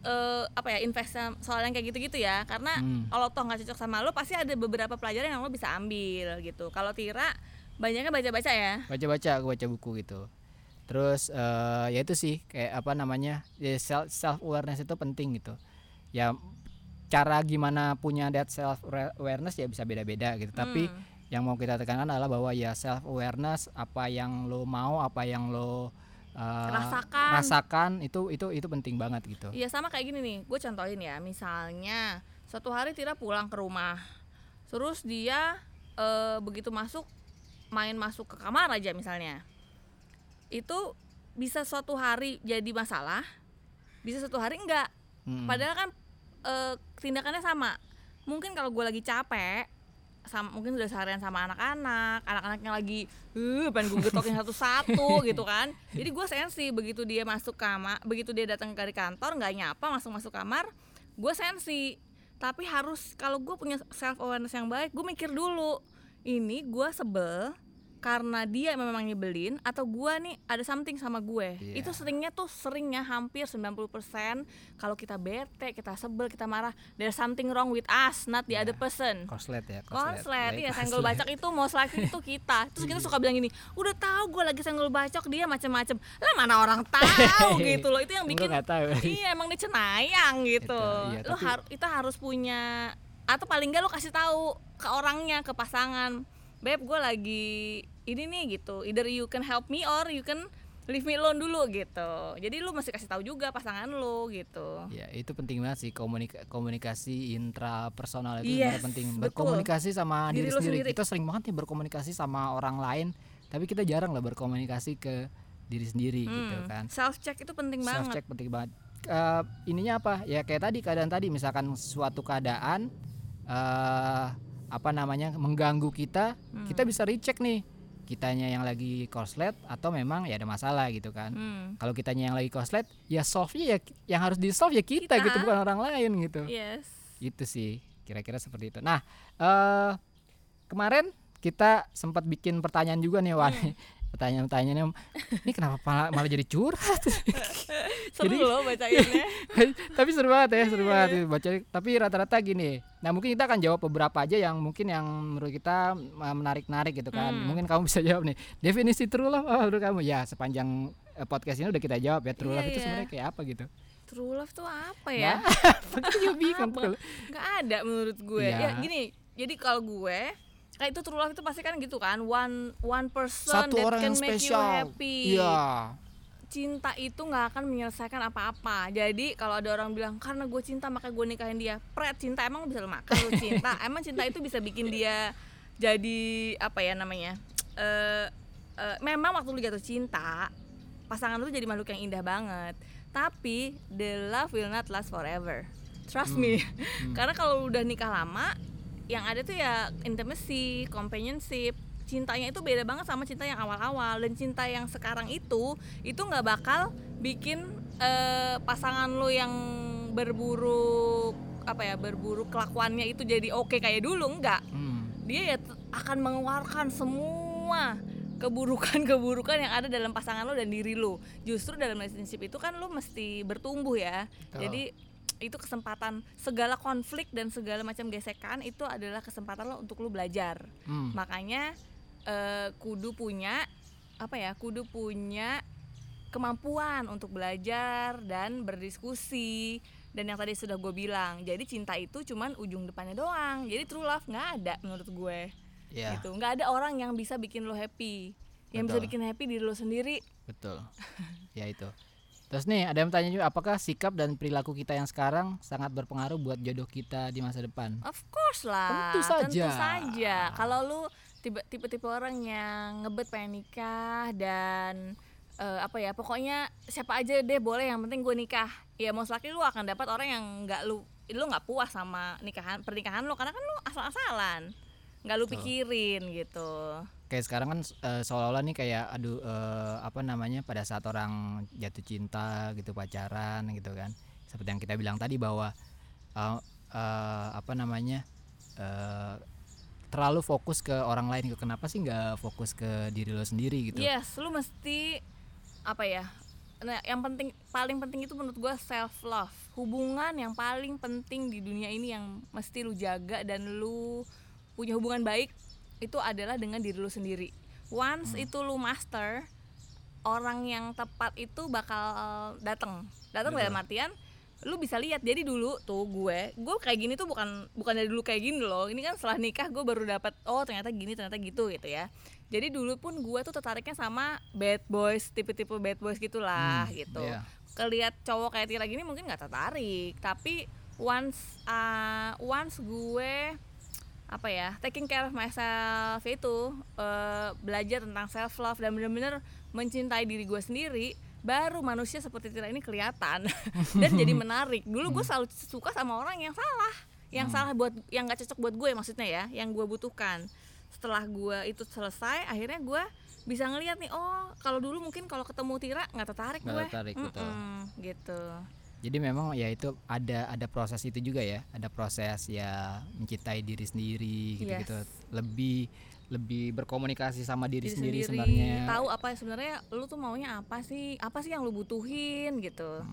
eh, apa ya invest soal yang kayak gitu-gitu ya. Karena Hmm. kalau toh nggak cocok sama lo pasti ada beberapa pelajaran yang lo bisa ambil gitu. Kalau Tira banyaknya baca-baca ya? Baca-baca aku baca buku gitu. Terus eh, ya itu sih kayak apa namanya ya self self awareness itu penting gitu ya cara gimana punya that self awareness ya bisa beda-beda gitu tapi Hmm. yang mau kita tekankan adalah bahwa ya self awareness apa yang lo mau apa yang lo eh, Rasakan. rasakan itu itu itu penting banget gitu Iya sama kayak gini nih, gue contohin ya, misalnya suatu hari Tira pulang ke rumah, terus dia eh, begitu masuk main masuk ke kamar aja misalnya, itu bisa suatu hari jadi masalah, bisa suatu hari enggak. Mm. Padahal kan eh, tindakannya sama. Mungkin kalau gue lagi capek, sama mungkin sudah seharian sama anak-anak, anak-anaknya lagi uh, pengen gue getokin satu-satu <laughs> gitu kan. Jadi gue sensi begitu dia masuk kamar, begitu dia datang dari kantor nggak nyapa masuk masuk kamar, gue sensi. Tapi harus kalau gue punya self awareness yang baik, gue mikir dulu ini gue sebel karena dia memang nyebelin atau gua nih ada something sama gue. Iya. Itu seringnya tuh seringnya hampir 90% kalau kita bete, kita sebel, kita marah, there's something wrong with us, not the Iya. other person. konslet ya Konslet, Baik, iya senggol bacok itu most likely itu kita. <laughs> Terus kita suka bilang gini, udah tahu gue lagi senggol bacok dia macem-macem. Lah mana orang <laughs> tahu gitu loh. Itu yang bikin <laughs> iya emang dia cenayang gitu. Itu, iya, lo tapi- har kita harus punya atau paling enggak lo kasih tahu ke orangnya, ke pasangan. Beb, gue lagi ini nih gitu. Either you can help me or you can leave me alone dulu gitu. Jadi lu masih kasih tahu juga pasangan lu gitu. Ya itu penting banget sih komunika- komunikasi intrapersonal itu Yes, penting betul. berkomunikasi sama Diri diri, sendiri. sendiri. Kita sering banget nih berkomunikasi sama orang lain, tapi kita jarang lah berkomunikasi ke diri sendiri gitu Hmm, kan. Self check itu penting Self banget. check penting banget. Eh, ininya apa? Ya kayak tadi keadaan tadi misalkan suatu keadaan eh apa namanya mengganggu kita, Hmm. kita bisa recheck nih kitanya yang lagi korslet atau memang ya ada masalah gitu kan Hmm. kalau kitanya yang lagi koslet ya solve-nya ya yang harus di solve ya kita, Kita. gitu bukan orang lain gitu Yes. itu sih kira-kira seperti itu nah eh kemarin kita sempat bikin pertanyaan juga nih Wan Hmm. <laughs> pertanyaan-pertanyaannya ini kenapa malah, malah jadi curhat <laughs> Seru Jadi- loh bacainnya. <laughs> tapi seru banget ya seru Iya. banget baca tapi rata-rata gini nah mungkin kita akan jawab beberapa aja yang mungkin yang menurut kita uh, menarik-narik gitu kan Hmm. mungkin kamu bisa jawab nih definisi true love apa menurut kamu ya sepanjang uh, podcast ini udah kita jawab ya true Iya, love itu iya. sebenarnya kayak apa gitu True love tuh apa ya? <laughs> Juga bingung tuh. nggak ada menurut gue Iya. ya gini jadi kalau gue kayak itu true love itu pasti kan gitu kan one one person Satu that orang can yang make spesial. you happy. Iya. cinta itu nggak akan menyelesaikan apa-apa. Jadi kalau ada orang bilang karena gue cinta maka gue nikahin dia. Pret cinta emang bisa makan lo cinta. <laughs> Emang cinta itu bisa bikin dia jadi apa ya namanya eh eh, memang waktu lu jatuh cinta pasangan lu jadi makhluk yang indah banget. Tapi the love will not last forever. Trust me. <laughs> Karena kalau lu udah nikah lama yang ada tuh ya intimacy companionship cintanya itu beda banget sama cinta yang awal-awal dan cinta yang sekarang itu itu nggak bakal bikin eh, pasangan lu yang berburu apa ya berburu kelakuannya itu jadi oke kayak dulu enggak Hmm. dia ya akan mengeluarkan semua keburukan-keburukan yang ada dalam pasangan lo dan diri lo. Justru dalam relationship itu kan lo mesti bertumbuh ya. Betul. Jadi itu kesempatan segala konflik dan segala macam gesekan itu adalah kesempatan lo untuk lo belajar. Hmm. Makanya eh, kudu punya apa ya? Kudu punya kemampuan untuk belajar dan berdiskusi dan yang tadi sudah gue bilang jadi cinta itu cuman ujung depannya doang jadi true love nggak ada menurut gue Iya, gitu nggak ada orang yang bisa bikin lo happy yang bisa Betul. bikin happy diri lo sendiri betul. <laughs> ya itu. Terus nih ada yang tanya juga apakah sikap dan perilaku kita yang sekarang sangat berpengaruh buat jodoh kita di masa depan? of course lah Tentu saja. saja. kalau lu tipe tipe tipe orang yang ngebet pengen nikah dan eh, apa ya pokoknya siapa aja deh boleh yang penting gue nikah ya most likely lu akan dapat orang yang nggak lu lu nggak puas sama nikahan pernikahan lu karena kan lu asal-asalan nggak lu pikirin gitu Kayak sekarang kan eh, seolah-olah nih kayak aduh eh, apa namanya pada saat orang jatuh cinta gitu pacaran gitu kan. Seperti yang kita bilang tadi bahwa eh, eh, apa namanya? eh, terlalu fokus ke orang lain gitu. Kenapa sih nggak fokus ke diri lo sendiri gitu? Yes, lu mesti apa ya? Nah, yang penting paling penting itu menurut gua self love. Hubungan yang paling penting di dunia ini yang mesti lu jaga dan lu punya hubungan baik itu adalah dengan diri lu sendiri. Once itu lu master, orang yang tepat itu bakal datang. Datang Betul. dalam artian lu bisa lihat jadi dulu tuh gue gue kayak gini tuh bukan bukan dari dulu kayak gini loh ini kan setelah nikah gue baru dapat oh ternyata gini ternyata gitu gitu ya jadi dulu pun gue tuh tertariknya sama bad boys tipe-tipe bad boys gitulah Hmm, gitu iya. kelihat cowok kayak Tira gini mungkin nggak tertarik tapi once uh, once gue apa ya taking care of myself itu eh, belajar tentang self love dan benar-benar mencintai diri gue sendiri baru manusia seperti Tira ini kelihatan. <laughs> Dan jadi menarik. Dulu gue selalu suka sama orang yang salah yang salah buat yang nggak cocok buat gue maksudnya ya yang gue butuhkan. Setelah gue itu selesai akhirnya gue bisa ngelihat nih oh kalau dulu mungkin kalau ketemu Tira nggak tertarik Nggak gue. tertarik, betul. Mm-mm, gitu Jadi memang ya itu ada ada proses itu juga ya, ada proses ya mencintai diri sendiri gitu-gitu. Yes. Lebih lebih berkomunikasi sama diri, diri sendiri, sendiri, sebenarnya. tahu apa sebenarnya lu tuh maunya apa sih apa sih yang lu butuhin gitu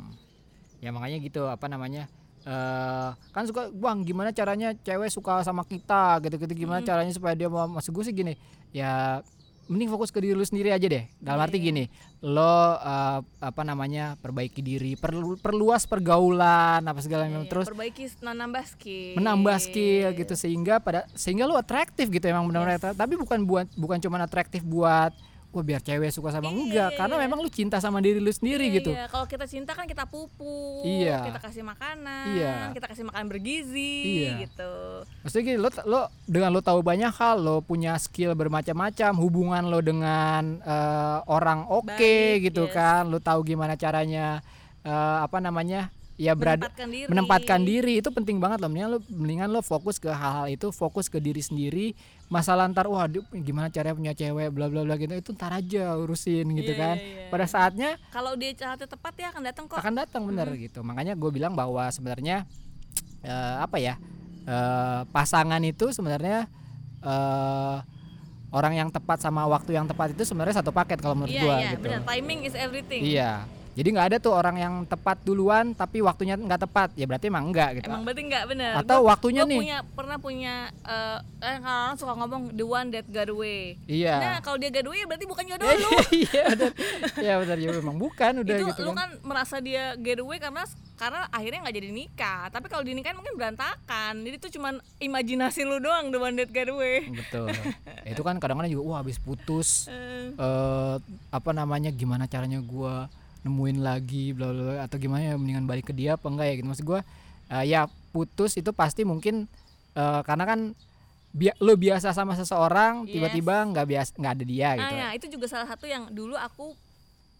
Ya makanya gitu apa namanya? eh kan suka bang gimana caranya cewek suka sama kita gitu-gitu gimana caranya supaya dia mau masuk gue sih gini ya mending fokus ke diri lu sendiri aja deh dalam Iya, arti iya. gini lo eh, apa namanya perbaiki diri perlu perluas pergaulan apa segala macam Iya, terus perbaiki menambah skill menambah skill gitu sehingga pada sehingga lu atraktif gitu emang benar-benar Yes. tapi bukan buat bukan cuma atraktif buat wah biar cewek suka sama Iya, enggak iya, karena iya. memang lu cinta sama diri lu sendiri Iya, gitu iya. kalau kita cinta kan kita pupuk Iya. kita kasih makanan Iya. kita kasih makan bergizi Iya. gitu maksudnya gini lo lo dengan lo tahu banyak hal lo punya skill bermacam-macam hubungan lo dengan eh, orang oke Baik, gitu yes. kan lo tahu gimana caranya eh, apa namanya ya berada menempatkan diri. menempatkan diri. Itu penting banget loh. Mendingan lo mendingan lo fokus ke hal-hal itu fokus ke diri sendiri. Masalah ntar wah gimana caranya punya cewek? Bla bla bla gitu. Itu ntar aja urusin gitu Iya, kan. iya, iya. pada saatnya kalau dia saatnya tepat dia akan datang kok. Akan datang bener gitu. Makanya gue bilang bahwa sebenarnya eh, apa ya eh, pasangan itu sebenarnya eh, orang yang tepat sama waktu yang tepat itu sebenarnya satu paket kalau menurut iya gue iya gitu. benar timing is everything. Iya jadi nggak ada tuh orang yang tepat duluan tapi waktunya nggak tepat. Ya berarti emang enggak gitu. Emang berarti nggak benar atau Gua- waktunya gua nih. punya pernah punya eh eh, kalau orang suka ngomong the one that got away. Iya. Nah kalau dia got away ya berarti bukan jodoh <laughs> lu. Iya benar iya benar ya memang bukan udah itu gitu lu kan. kan merasa dia get away karena karena akhirnya nggak jadi nikah. Tapi kalau dinikahin mungkin berantakan. Jadi itu cuman imajinasi lu doang the one that get away. Betul. Itu kan kadang-kadang juga wah habis putus <laughs> Eh, eh apa namanya gimana caranya gua nemuin lagi bla bla atau gimana ya mendingan balik ke dia apa enggak ya gitu maksud gua eh, ya putus itu pasti mungkin eh, karena kan bi- lu biasa sama seseorang Yes. tiba-tiba nggak biasa nggak ada dia Nah, gitu ya, itu juga salah satu yang dulu aku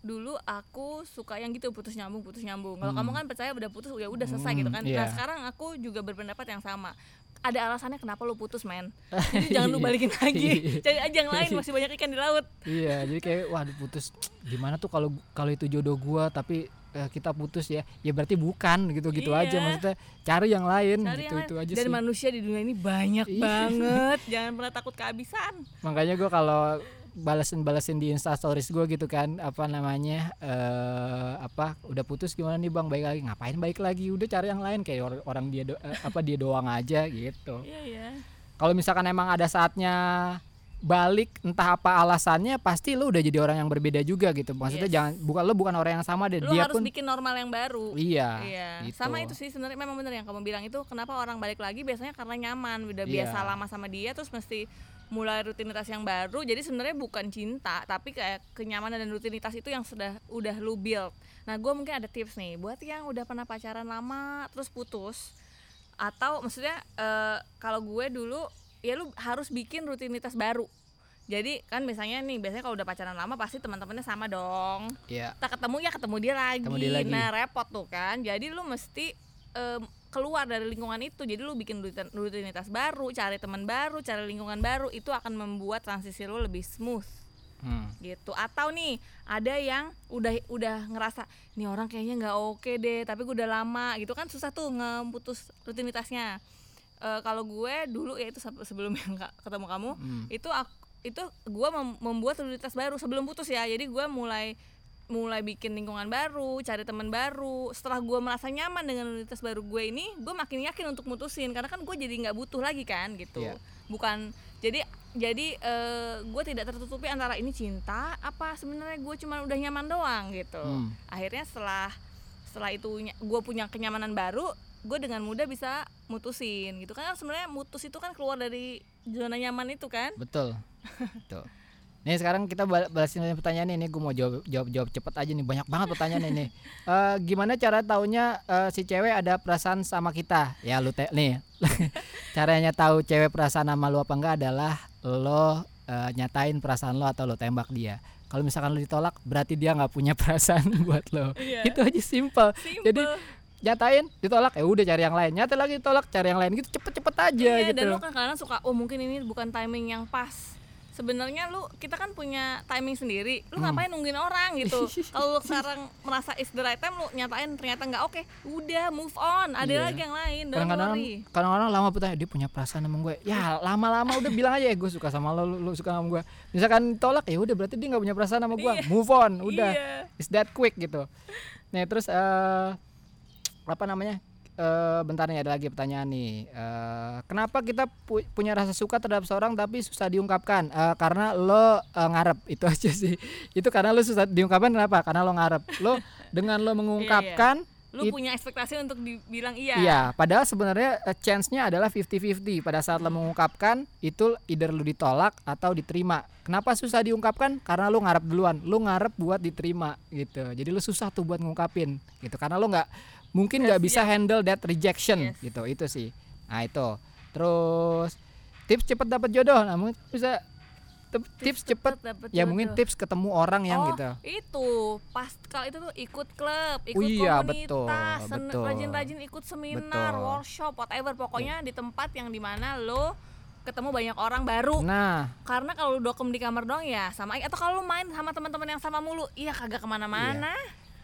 dulu aku suka yang gitu putus nyambung putus nyambung. Kalau Hmm. kamu kan percaya udah putus ya udah selesai Hmm, gitu kan. Nah, iya. sekarang aku juga berpendapat yang sama. Ada alasannya kenapa lu putus, men. <laughs> Jadi jangan lu balikin lagi. Cari aja yang lain masih banyak ikan di laut. iya jadi kayak waduh putus gimana tuh kalau kalau itu jodoh gua tapi eh, kita putus ya ya berarti bukan gitu gitu aja Iya. maksudnya cari yang lain Cari gitu yang itu lain. aja Dan sih manusia di dunia ini banyak Iya. banget. Jangan pernah takut kehabisan. makanya gua kalau balesin di insta stories gue gitu kan apa namanya eh apa udah putus gimana nih bang baik lagi ngapain baik lagi udah cari yang lain kayak or- orang dia do- eh, apa dia doang aja gitu Iya, iya. kalau misalkan emang ada saatnya balik entah apa alasannya pasti lu udah jadi orang yang berbeda juga gitu maksudnya Yes. jangan bukan lu bukan orang yang sama deh Lu dia harus pun bikin normal yang baru. iya Iya, gitu. sama itu sih sebenarnya memang bener yang kamu bilang itu kenapa orang balik lagi biasanya karena nyaman, udah Iya. biasa lama sama dia terus mesti mulai rutinitas yang baru. Jadi sebenarnya bukan cinta, tapi kayak kenyamanan dan rutinitas itu yang sudah udah lu build. Nah, gue mungkin ada tips nih buat yang udah pernah pacaran lama terus putus atau maksudnya eh, kalau gue dulu ya lu harus bikin rutinitas baru. Jadi kan biasanya nih biasanya kalau udah pacaran lama pasti teman-temannya sama dong iya kita ketemu ya ketemu dia lagi. Ketemu dia lagi. Nah repot tuh kan. Jadi lu mesti em, keluar dari lingkungan itu. Jadi lu bikin rutin- rutinitas baru, cari teman baru, cari lingkungan baru. Itu akan membuat transisi lu lebih smooth Hmm. gitu. Atau nih ada yang udah udah ngerasa nih orang kayaknya nggak oke deh. Tapi gue udah lama gitu kan susah tuh ngeputus rutinitasnya. Eh, kalau gue dulu ya itu se- sebelum <laughs> yang ketemu kamu Hmm. itu aku itu gue membuat rutinitas baru sebelum putus ya jadi gue mulai mulai bikin lingkungan baru cari teman baru. Setelah gue merasa nyaman dengan rutinitas baru gue ini gue makin yakin untuk mutusin. Karena kan gue jadi nggak butuh lagi kan gitu. Iya. bukan jadi jadi gue tidak tertutupi antara ini cinta apa sebenarnya gue cuma udah nyaman doang gitu. Hmm. akhirnya setelah setelah itu gue punya kenyamanan baru gue dengan mudah bisa mutusin gitu. Kan sebenarnya mutus itu kan keluar dari zona nyaman itu kan. Betul. Tuh <laughs> nih sekarang kita bal- balasin pertanyaan ini gue mau jawab jawab jawab cepet aja nih. Banyak banget pertanyaan ini. <laughs> Eh, gimana cara taunya eh, si cewek ada perasaan sama kita? Ya lu te nih. <laughs> Caranya tahu cewek perasaan sama lu apa enggak adalah lo eh, nyatain perasaan lo atau lo tembak dia. Kalau misalkan lo ditolak berarti dia nggak punya <laughs> perasaan buat lo. Iya. itu aja simple. Simple. jadi nyatain ditolak ya udah cari yang lain. Nyatain lagi ditolak cari yang lain gitu cepet-cepet aja iya, gitu. dan lu kan kadang suka oh mungkin ini bukan timing yang pas sebenarnya lu kita kan punya timing sendiri. Lu Hmm. ngapain nungguin orang gitu? <laughs> Kalau lu sekarang merasa is the right time lu nyatain ternyata nggak oke udah move on. Ada Iya. lagi yang lain kadang-kadang kadang-kadang lama bertanya dia punya perasaan sama gue. Ya lama-lama udah bilang aja ya gue suka sama lo lu, lu suka sama gue. Misalkan tolak ya udah berarti dia nggak punya perasaan sama gue. Iya. move on <laughs> udah. Iya. it's that quick gitu. Nah terus eh apa namanya eh bentar nih ada lagi pertanyaan nih Eh, kenapa kita pu- punya rasa suka terhadap seorang tapi susah diungkapkan Eh, karena lo eh, ngarep <laughs> itu aja sih itu karena lo susah diungkapkan kenapa karena lo ngarep lo dengan lo <laughs> mengungkapkan lu It- punya ekspektasi untuk dibilang iya Iya, padahal sebenarnya chance-nya adalah 50-50. Pada saat lo mengungkapkan, itu either lu ditolak atau diterima. Kenapa susah diungkapkan? Karena lu ngarep duluan. Lu ngarep buat diterima gitu. Jadi lu susah tuh buat ngungkapin gitu. Karena lu nggak mungkin Nggak bisa handle that rejection Yes. gitu. Itu sih. Nah, itu. Terus tips cepet dapat jodoh. Namun bisa tep- tips cepet dapet ya mungkin jodoh. tips ketemu orang yang oh, gitu. itu pas kalau itu tuh ikut klub, ikut Oh iya, komunitas, betul, rajin-rajin ikut seminar, Betul. workshop, whatever, pokoknya di tempat yang di mana lo ketemu banyak orang baru. Nah, Karena kalau lu dokem di kamar doang ya sama atau kalau main sama teman-teman yang sama mulu, iya kagak ke mana-mana.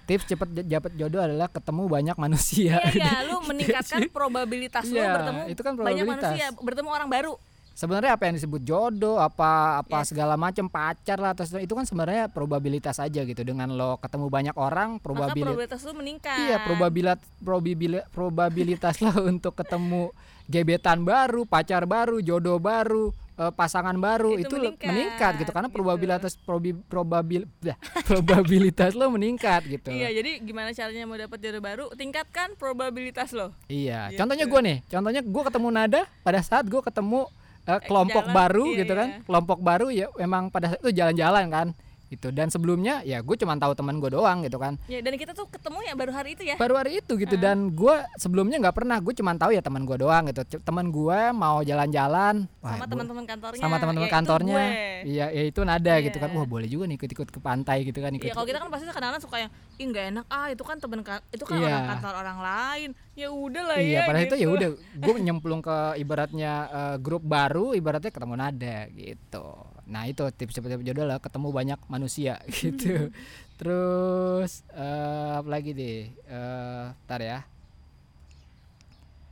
Tips cepet dapat jodoh adalah ketemu banyak manusia. Iya, iya, <laughs> lu meningkatkan probabilitas lu Iya, bertemu itu kan banyak probabilitas. manusia, bertemu orang baru. sebenarnya apa yang disebut jodoh apa apa Yes. segala macam pacar lah atau itu kan sebenarnya probabilitas aja gitu dengan lo ketemu banyak orang Maka probabilitas probabilitas lu meningkat. iya probabilitas probabilitas <laughs> probabilitas lo untuk ketemu gebetan baru pacar baru jodoh baru eh, pasangan baru Itu itu, meningkat, meningkat gitu karena gitu. probabilitas probi, probabil dah, <laughs> probabilitas lo meningkat gitu Iya, jadi gimana caranya mau dapat jodoh baru? Tingkatkan probabilitas lo. Iya, Gitu. contohnya gue nih, contohnya gue ketemu Nada pada saat gue ketemu eh, kelompok jalan, baru iya, gitu kan, iya. kelompok baru ya memang pada saat itu jalan-jalan kan, gitu. Dan sebelumnya ya gue cuma tahu teman gue doang gitu kan. Ya dan kita tuh ketemu ya baru hari itu ya? Baru hari itu gitu. Dan gue sebelumnya nggak pernah. Gue cuma tahu ya teman gue doang gitu. Teman gue mau jalan-jalan. Sama teman-teman kantornya sama teman-teman ya kantornya. iya ya itu nada gitu kan. Iya. wah boleh juga nih ikut-ikut ke pantai gitu kan ikut Ya kalau kita kan pasti kadang-kadang suka yang ih nggak enak. Ah itu kan temen ka- itu kan Iya. orang kantor orang lain. Ya udah lah iya ya padahal itu ya gitu. udah. Gue <laughs> nyemplung ke ibaratnya eh, grup baru ibaratnya ketemu nada gitu nah itu tips tips jodoh lah ketemu banyak manusia <laughs> gitu. Terus eh apa lagi deh? Eh tar ya.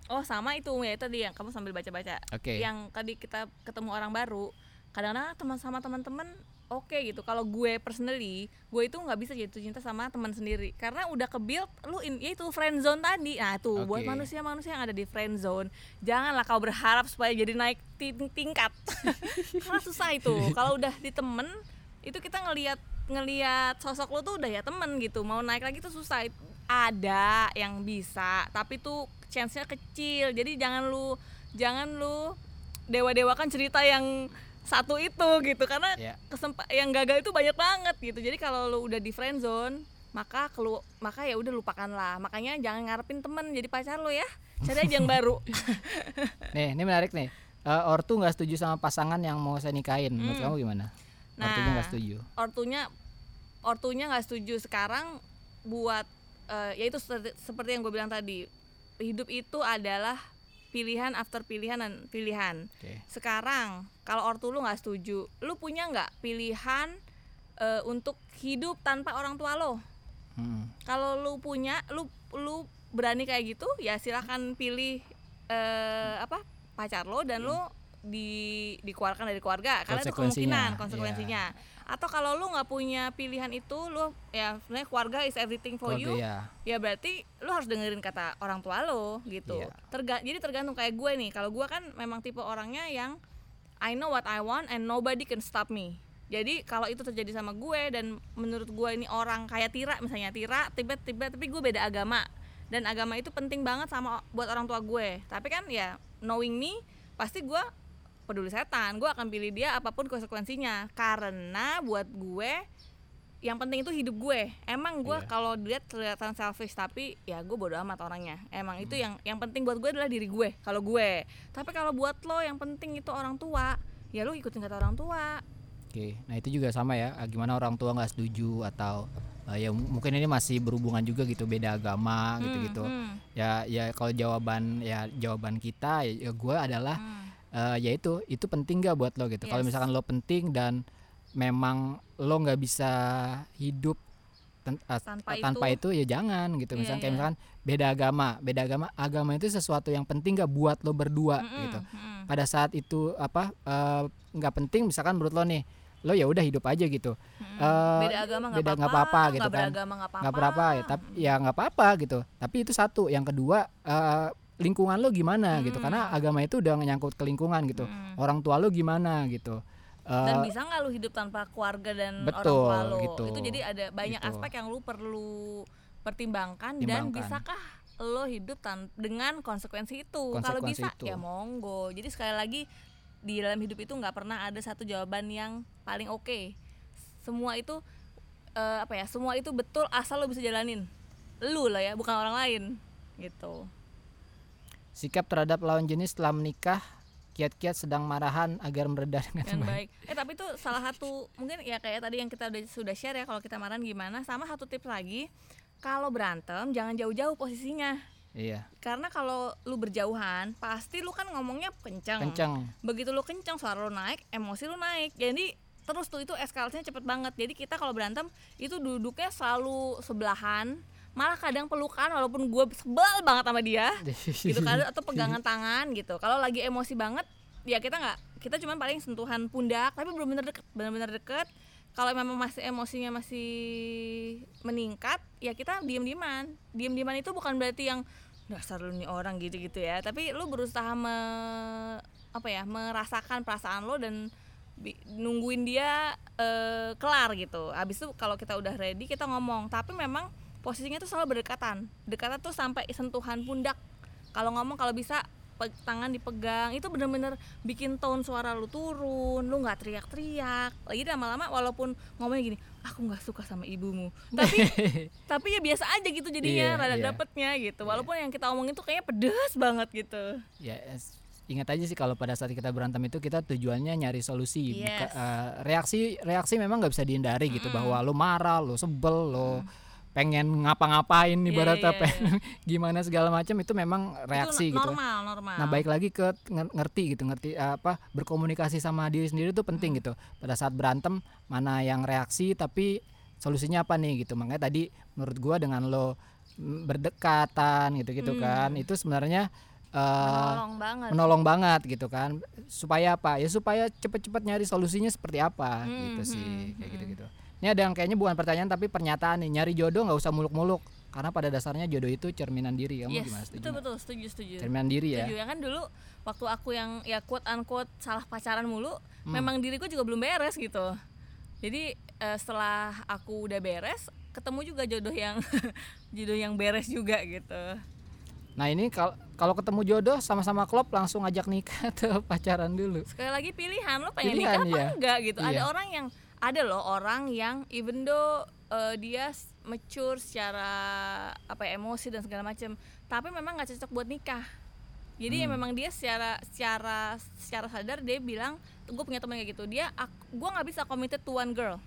Oh sama itu ya itu tadi yang kamu sambil baca-baca. Oke. Yang tadi kita ketemu orang baru kadang-kadang teman sama teman-teman oke gitu. Kalau gue personally gue itu nggak bisa jatuh cinta sama teman sendiri. Karena udah ke build lu in, ya itu friend zone tadi. Nah tuh buat Oke. manusia-manusia yang ada di friend zone janganlah kau berharap supaya jadi naik ting- tingkat. <laughs> Karena susah itu. Kalau udah di temen itu kita ngelihat ngelihat sosok lu tuh udah ya temen gitu. Mau naik lagi tuh susah. Ada yang bisa tapi tuh chance-nya kecil. Jadi jangan lu jangan lu dewa-dewakan cerita yang satu itu gitu karena ya kesempat yang gagal itu banyak banget gitu. Jadi kalau lu udah di friend zone maka kelu maka ya udah lupakanlah makanya jangan ngarepin temen jadi pacar lo ya. Cari aja yang <laughs> baru. Nih ini menarik nih. Eh, ortu nggak setuju sama pasangan yang mau saya nikahin. Menurut Hmm. kamu gimana? Nah. ortunya nggak setuju. ortunya ortunya nggak setuju. Sekarang buat eh, ya itu seperti, seperti yang gue bilang tadi hidup itu adalah pilihan after pilihan dan pilihan. Oke. Sekarang kalau ortu lu nggak setuju lu punya nggak pilihan eh, untuk hidup tanpa orang tua lo? Hmm. kalau lu punya lu lu berani kayak gitu ya silahkan pilih eh, apa pacar lo dan lu di dikeluarkan dari keluarga karena itu kemungkinan iya. konsekuensinya atau kalau lu nggak punya pilihan itu lu ya sebenarnya keluarga is everything for Keluarga you ya ya berarti lu harus dengerin kata orang tua lo gitu. Iya. Terga- jadi tergantung kayak gue nih kalau gue kan memang tipe orangnya yang I know what I want and nobody can stop me. Jadi kalau itu terjadi sama gue dan menurut gue ini orang kayak Tira misalnya Tira tiba-tiba tapi gue beda agama. Dan agama itu penting banget sama buat orang tua gue. Tapi kan ya knowing me pasti gue peduli setan gue akan pilih dia apa pun konsekuensinya karena buat gue yang penting itu hidup gue emang gue Iya. kalau dilihat kelihatan selfish tapi ya gue bodo amat orangnya emang itu yang yang penting buat gue adalah diri gue kalau gue tapi kalau buat lo yang penting itu orang tua ya lo ikutin kata orang tua Oke, nah itu juga sama ya. Gimana orang tua nggak setuju atau eh, ya mungkin ini masih berhubungan juga gitu beda agama gitu-gitu. Hmm, hmm, Ya ya kalau jawaban ya jawaban kita ya, gue adalah hmm. Eh, ya itu itu penting gak buat lo gitu. Kalau Yes. misalkan lo penting dan memang lo nggak bisa hidup eh, Tanpa tanpa itu. ya jangan gitu. Iya, Misalkan kayak iya. misalkan beda agama, beda agama, agama itu sesuatu yang penting gak buat lo berdua Mm-mm, gitu. mm-mm. Pada saat itu apa eh, nggak penting misalkan menurut lo nih lo ya udah hidup aja gitu. Eh, beda agama nggak beda apa-apa, gitu nggak kan. nggak apa-apa nggak berapa ya tapi ya nggak apa-apa gitu tapi itu satu yang kedua eh, lingkungan lo gimana gitu Hmm. karena agama itu udah nyangkut ke lingkungan gitu Mm. orang tua lo gimana gitu dan Eh, bisa nggak lu hidup tanpa keluarga dan betul, orang tua lo gitu. itu jadi ada banyak Gitu. aspek yang lu perlu pertimbangkan dan bisakah lo hidup tan dengan konsekuensi itu kalau bisa itu. ya monggo jadi sekali lagi di dalam hidup itu nggak pernah ada satu jawaban yang paling oke semua itu eh, apa ya semua itu betul asal lo bisa jalanin lu lah ya bukan orang lain gitu sikap terhadap lawan jenis setelah menikah kiat-kiat sedang marahan agar mereda dengan yang baik. baik. Eh tapi itu salah satu mungkin ya kayak tadi yang kita udah sudah share ya kalau kita marah gimana. Sama satu tips lagi, kalau berantem jangan jauh-jauh posisinya. Iya, Karena kalau lu berjauhan, pasti lu kan ngomongnya kencang. kenceng. Begitu lu kencang suara lu naik, emosi lu naik. Jadi terus tuh itu eskalasinya cepet banget. Jadi kita kalau berantem itu duduknya selalu sebelahan. Malah kadang pelukan walaupun gue sebel banget sama dia <laughs> gitu kan atau pegangan tangan gitu. Kalau lagi emosi banget ya kita nggak kita cuma paling sentuhan pundak tapi benar-benar deket benar-benar deket. Kalau memang masih emosinya masih meningkat ya kita diem-dieman. Diem-dieman itu bukan berarti yang dasar lu nih orang gitu-gitu ya. Tapi lu berusaha me, apa ya merasakan perasaan lo dan nungguin dia eh, kelar gitu. Habis itu kalau kita udah ready kita ngomong. Tapi memang posisinya tuh selalu berdekatan. Dekatan tuh sampai sentuhan pundak. Kalau ngomong kalau bisa tangan dipegang. Itu bener-bener bikin tone suara lu turun lu nggak teriak-teriak. Lagi lama-lama walaupun ngomongnya gini aku nggak suka sama ibumu. Tapi <laughs> tapi ya biasa aja gitu jadinya Iya, rada iya. dapetnya gitu. Walaupun yang kita omongin tuh kayaknya pedes banget gitu. Ya es- ingat aja sih kalau pada saat kita berantem itu kita tujuannya nyari solusi. Buka- Yes. eh, reaksi reaksi memang nggak bisa dihindari gitu bahwa lo marah lo sebel lo pengen ngapa-ngapain Iya, ibaratnya iya, pengen <laughs> gimana segala macam itu memang itu reaksi gitu normal normal Nah, baik lagi ke nger- ngerti gitu, ngerti eh, apa berkomunikasi sama diri sendiri itu penting Hmm. gitu. Pada saat berantem mana yang reaksi tapi solusinya apa nih gitu. Makanya tadi menurut gua dengan lo mm, berdekatan gitu-gitu Hmm. kan, itu sebenarnya eh, menolong banget menolong banget gitu kan. Supaya apa? Ya supaya cepet-cepet nyari solusinya seperti apa Hmm, gitu hmm, sih, kayak hmm. Ini ada yang kayaknya bukan pertanyaan tapi pernyataan nih, nyari jodoh nggak usah muluk-muluk karena pada dasarnya jodoh itu cerminan diri. Kamu yes gimana setuju? betul betul setuju setuju Cerminan diri ya. setuju ya kan dulu waktu aku yang ya quote unquote salah pacaran mulu Hmm. memang diriku juga belum beres gitu jadi eh, setelah aku udah beres ketemu juga jodoh yang <laughs> jodoh yang beres juga gitu Nah ini kalau kalau ketemu jodoh sama-sama klop langsung ajak nikah <laughs> atau pacaran dulu. sekali lagi pilihan lo pengen Pilihan, nikah apa iya. enggak gitu ada Iya. orang yang ada loh orang yang even though eh, dia mature secara apa ya, emosi dan segala macam tapi memang nggak cocok buat nikah. Jadi ya Hmm. memang dia secara secara secara sadar dia bilang gue punya teman kayak gitu. Dia gue nggak bisa committed to one girl.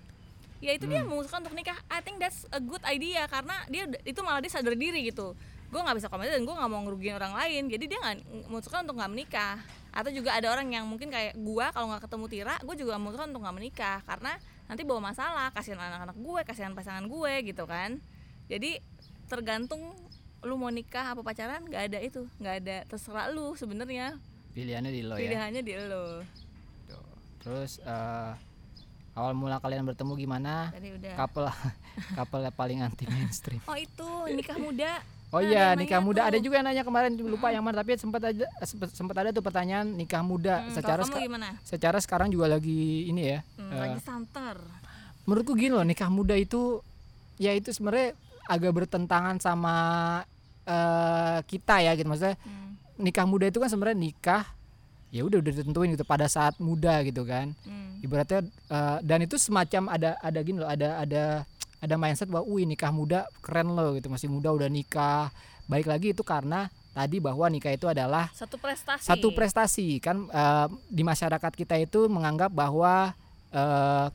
Ya itu dia Hmm. memutuskan untuk nikah. I think that's a good idea karena dia itu malah dia sadar diri gitu. Gue nggak bisa committed dan gue nggak mau ngerugiin orang lain. Jadi dia nggak memutuskan untuk nggak menikah atau juga ada orang yang mungkin kayak gue kalau nggak ketemu Tira gue juga memutuskan untuk nggak menikah karena nanti bawa masalah kasihan anak-anak gue kasihan pasangan gue gitu kan jadi tergantung lu mau nikah apa pacaran nggak ada itu nggak ada terserah lu sebenarnya Pilihannya di lo ya. pilihannya di lo Tuh. Terus eh, awal mula kalian bertemu gimana? tadi udah Couple <laughs> couple yang paling anti mainstream. oh itu nikah muda Oh Nah, iya yang nikah muda. Tuh. ada juga yang nanya kemarin lupa yang mana tapi sempat ada sempat, ada tuh pertanyaan nikah muda. Hmm, secara seka- gimana? secara sekarang juga lagi ini ya. Hmm, eh, lagi santer. menurutku gini loh nikah muda itu ya itu sebenarnya agak bertentangan sama eh, kita ya gitu. Maksudnya Hmm, nikah muda itu kan sebenarnya nikah ya udah udah ditentuin gitu pada saat muda gitu kan. Hmm. ibaratnya eh, dan itu semacam ada ada gini loh ada ada ada mindset bahwa wih nikah muda keren loh gitu. Masih muda udah nikah. Baik lagi itu karena tadi bahwa nikah itu adalah satu prestasi. satu prestasi. Kan eh, di masyarakat kita itu menganggap bahwa eh,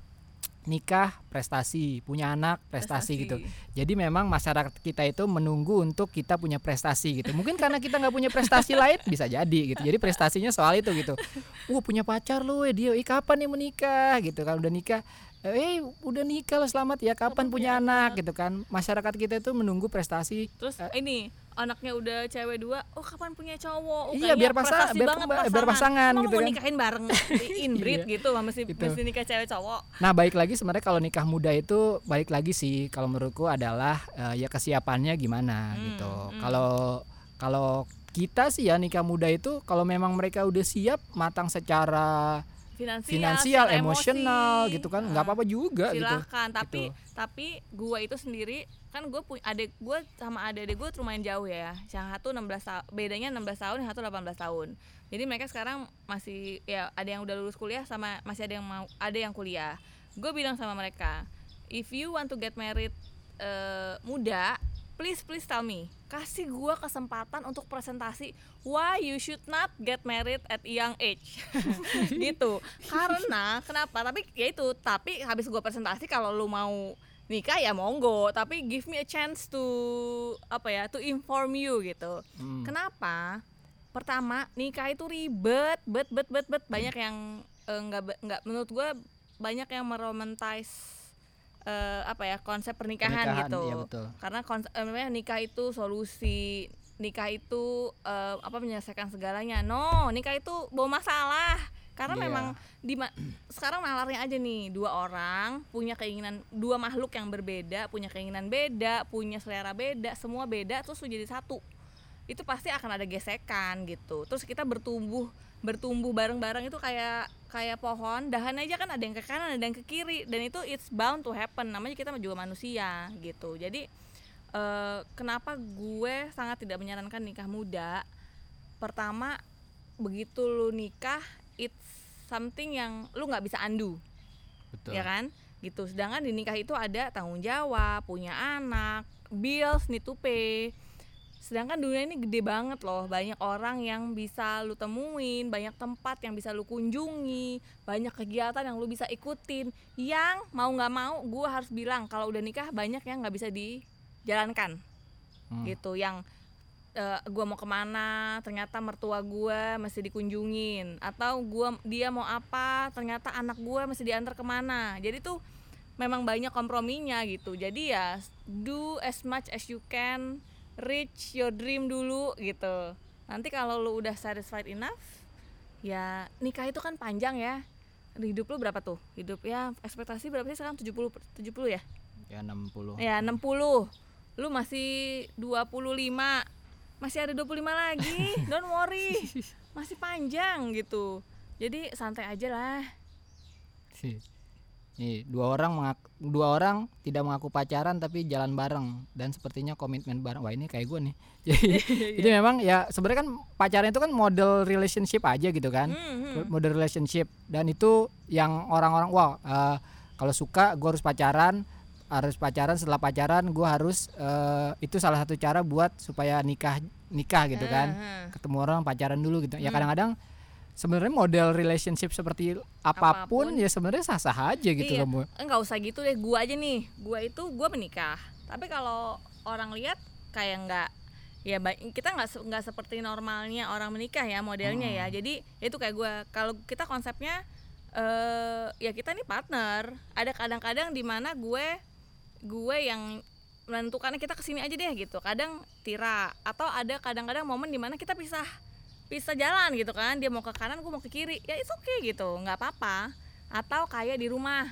nikah prestasi punya anak prestasi, gitu. Jadi memang masyarakat kita itu menunggu untuk kita punya prestasi gitu. Mungkin karena kita nggak punya prestasi <laughs> lain bisa jadi gitu. Jadi prestasinya soal itu gitu. Wah punya pacar lu dia. Eh kapan nih menikah gitu. Kan udah nikah eh udah nikah lo selamat ya kapan punya anak gitu kan masyarakat kita itu menunggu prestasi terus ini anaknya udah cewek dua oh kapan punya cowok oh, Iya, biar pasang- biar banget pemba- biar pasangan Emang gitu mau kan. nikahin bareng <laughs> inbreed Iya. gitu mesti Gitu. mesti nikah cewek cowok Nah, baik lagi sebenarnya kalau nikah muda itu balik lagi sih kalau menurutku adalah eh, ya kesiapannya gimana Hmm, gitu. hmm. Kalau kalau kita sih ya nikah muda itu kalau memang mereka udah siap matang secara finansial, finansial, emosional emosi. gitu kan, Nah, nggak apa-apa juga gitu. silahkan tapi Gitu. tapi gua itu sendiri kan gue punya adik gue sama adik-adik gue lumayan jauh ya yang satu 16 tahun bedanya 16 tahun yang satu 18 tahun jadi mereka sekarang masih ya ada yang udah lulus kuliah sama masih ada yang mau ada yang kuliah gue bilang sama mereka if you want to get married eh, muda please please tell me. Kasih gua kesempatan untuk presentasi why you should not get married at young age. <laughs> Gitu. Karena kenapa? Tapi ya itu. Tapi habis gua presentasi kalau lu mau nikah ya monggo. Tapi give me a chance to apa ya to inform you gitu. Hmm. kenapa? Pertama nikah itu ribet bet bet bet bet. Banyak yang eh, nggak be- nggak menurut gua banyak yang meromantise eh, apa ya konsep pernikahan, Pernikahan, gitu. iya betul. karena konsep eh, namanya nikah itu solusi nikah itu eh, apa menyelesaikan segalanya. No nikah itu bawa masalah. Karena Iya. memang di ma- sekarang nalarnya aja nih dua orang punya keinginan dua makhluk yang berbeda punya keinginan beda punya selera beda semua beda terus jadi satu. Itu pasti akan ada gesekan gitu. Terus kita bertumbuh bertumbuh bareng-bareng itu kayak kayak pohon dahan aja kan ada yang ke kanan ada yang ke kiri dan itu it's bound to happen. Namanya kita juga manusia gitu. Jadi eh, kenapa gue sangat tidak menyarankan nikah muda? Pertama begitu lu nikah it's something yang lu nggak bisa undo betul. Ya kan? Gitu. Sedangkan di nikah itu ada tanggung jawab punya anak bills need to pay sedangkan dunia ini gede banget loh. Banyak orang yang bisa lu temuin banyak tempat yang bisa lu kunjungi banyak kegiatan yang lu bisa ikutin yang mau nggak mau gue harus bilang kalau udah nikah banyak yang nggak bisa dijalankan. Hmm. gitu yang eh, gua mau ke mana ternyata mertua gua masih dikunjungin atau gua dia mau apa ternyata anak gua masih diantar ke mana. Jadi tuh memang banyak komprominya gitu. Jadi ya do as much as you can reach your dream dulu gitu. Nanti kalau lu udah satisfied enough ya nikah itu kan panjang ya. Hidup lu berapa tuh? Hidup ya ekspektasi berapa sih sekarang? 70 70 ya? Ya 60 Ya 60 Lu masih 25 Masih ada 25 lagi. <laughs> Don't worry. Masih panjang gitu. Jadi santai aja lah Nih, dua orang mengak- dua orang tidak mengaku pacaran tapi jalan bareng dan sepertinya komitmen bareng. Wah, ini kayak gue nih. <laughs> Jadi, jadi memang ya sebenarnya kan pacaran itu kan model relationship aja gitu kan. Hmm, hmm. Model relationship dan itu yang orang-orang wah eh, kalau suka gue harus pacaran, harus pacaran setelah pacaran gue harus eh, itu salah satu cara buat supaya nikah nikah gitu kan. Hmm, hmm. Ketemu orang pacaran dulu gitu. Ya Hmm. kadang-kadang sebenarnya model relationship seperti apa pun, Apa pun. ya sebenarnya sah-sah aja gitu Iya. loh. Enggak usah gitu deh Gua aja nih. Gua itu gua menikah. Tapi kalau orang lihat Kayak enggak ya kita nggak nggak seperti normalnya orang menikah ya modelnya ya. Jadi itu kayak gua. Kalau kita konsepnya eh ya kita nih partner. Ada kadang-kadang di mana gue gue yang menentukannya kita ke sini aja deh gitu. Kadang Tira. Atau ada kadang-kadang momen di mana kita pisah pisah jalan gitu kan dia mau ke kanan gue mau ke kiri. Ya it's okay gitu nggak apa-apa. Atau kayak di rumah.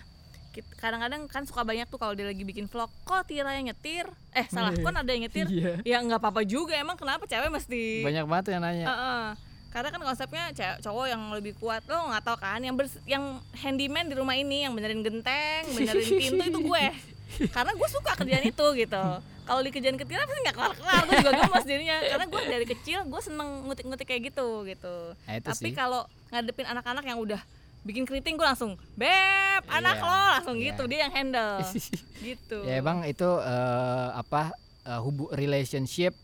Kadang-kadang kan suka banyak tuh kalau dia lagi bikin vlog kok Tira yang nyetir? Eh salah <laughs> kan ada yang nyetir? Iya. ya nggak apa-apa juga. Emang kenapa cewek mesti Banyak banget yang nanya. Heeh. karena kan konsepnya cewek cowok yang lebih kuat. Lo nggak tahu kan yang bers- yang handyman di rumah ini yang benerin genteng benerin pintu itu gue <laughs> karena gue suka kerjaan itu gitu. Kalau di kerjaan kecil pasti nggak kelar kelar gue juga gemes jadinya. Karena gue dari kecil gue seneng ngutik-ngutik kayak gitu gitu. Nah, tapi kalau ngadepin anak-anak yang udah bikin keriting gue langsung beb anak Iya, lo langsung iya. gitu. Dia yang handle. <laughs> Gitu. Ya emang itu eh, apa eh, hubu relationship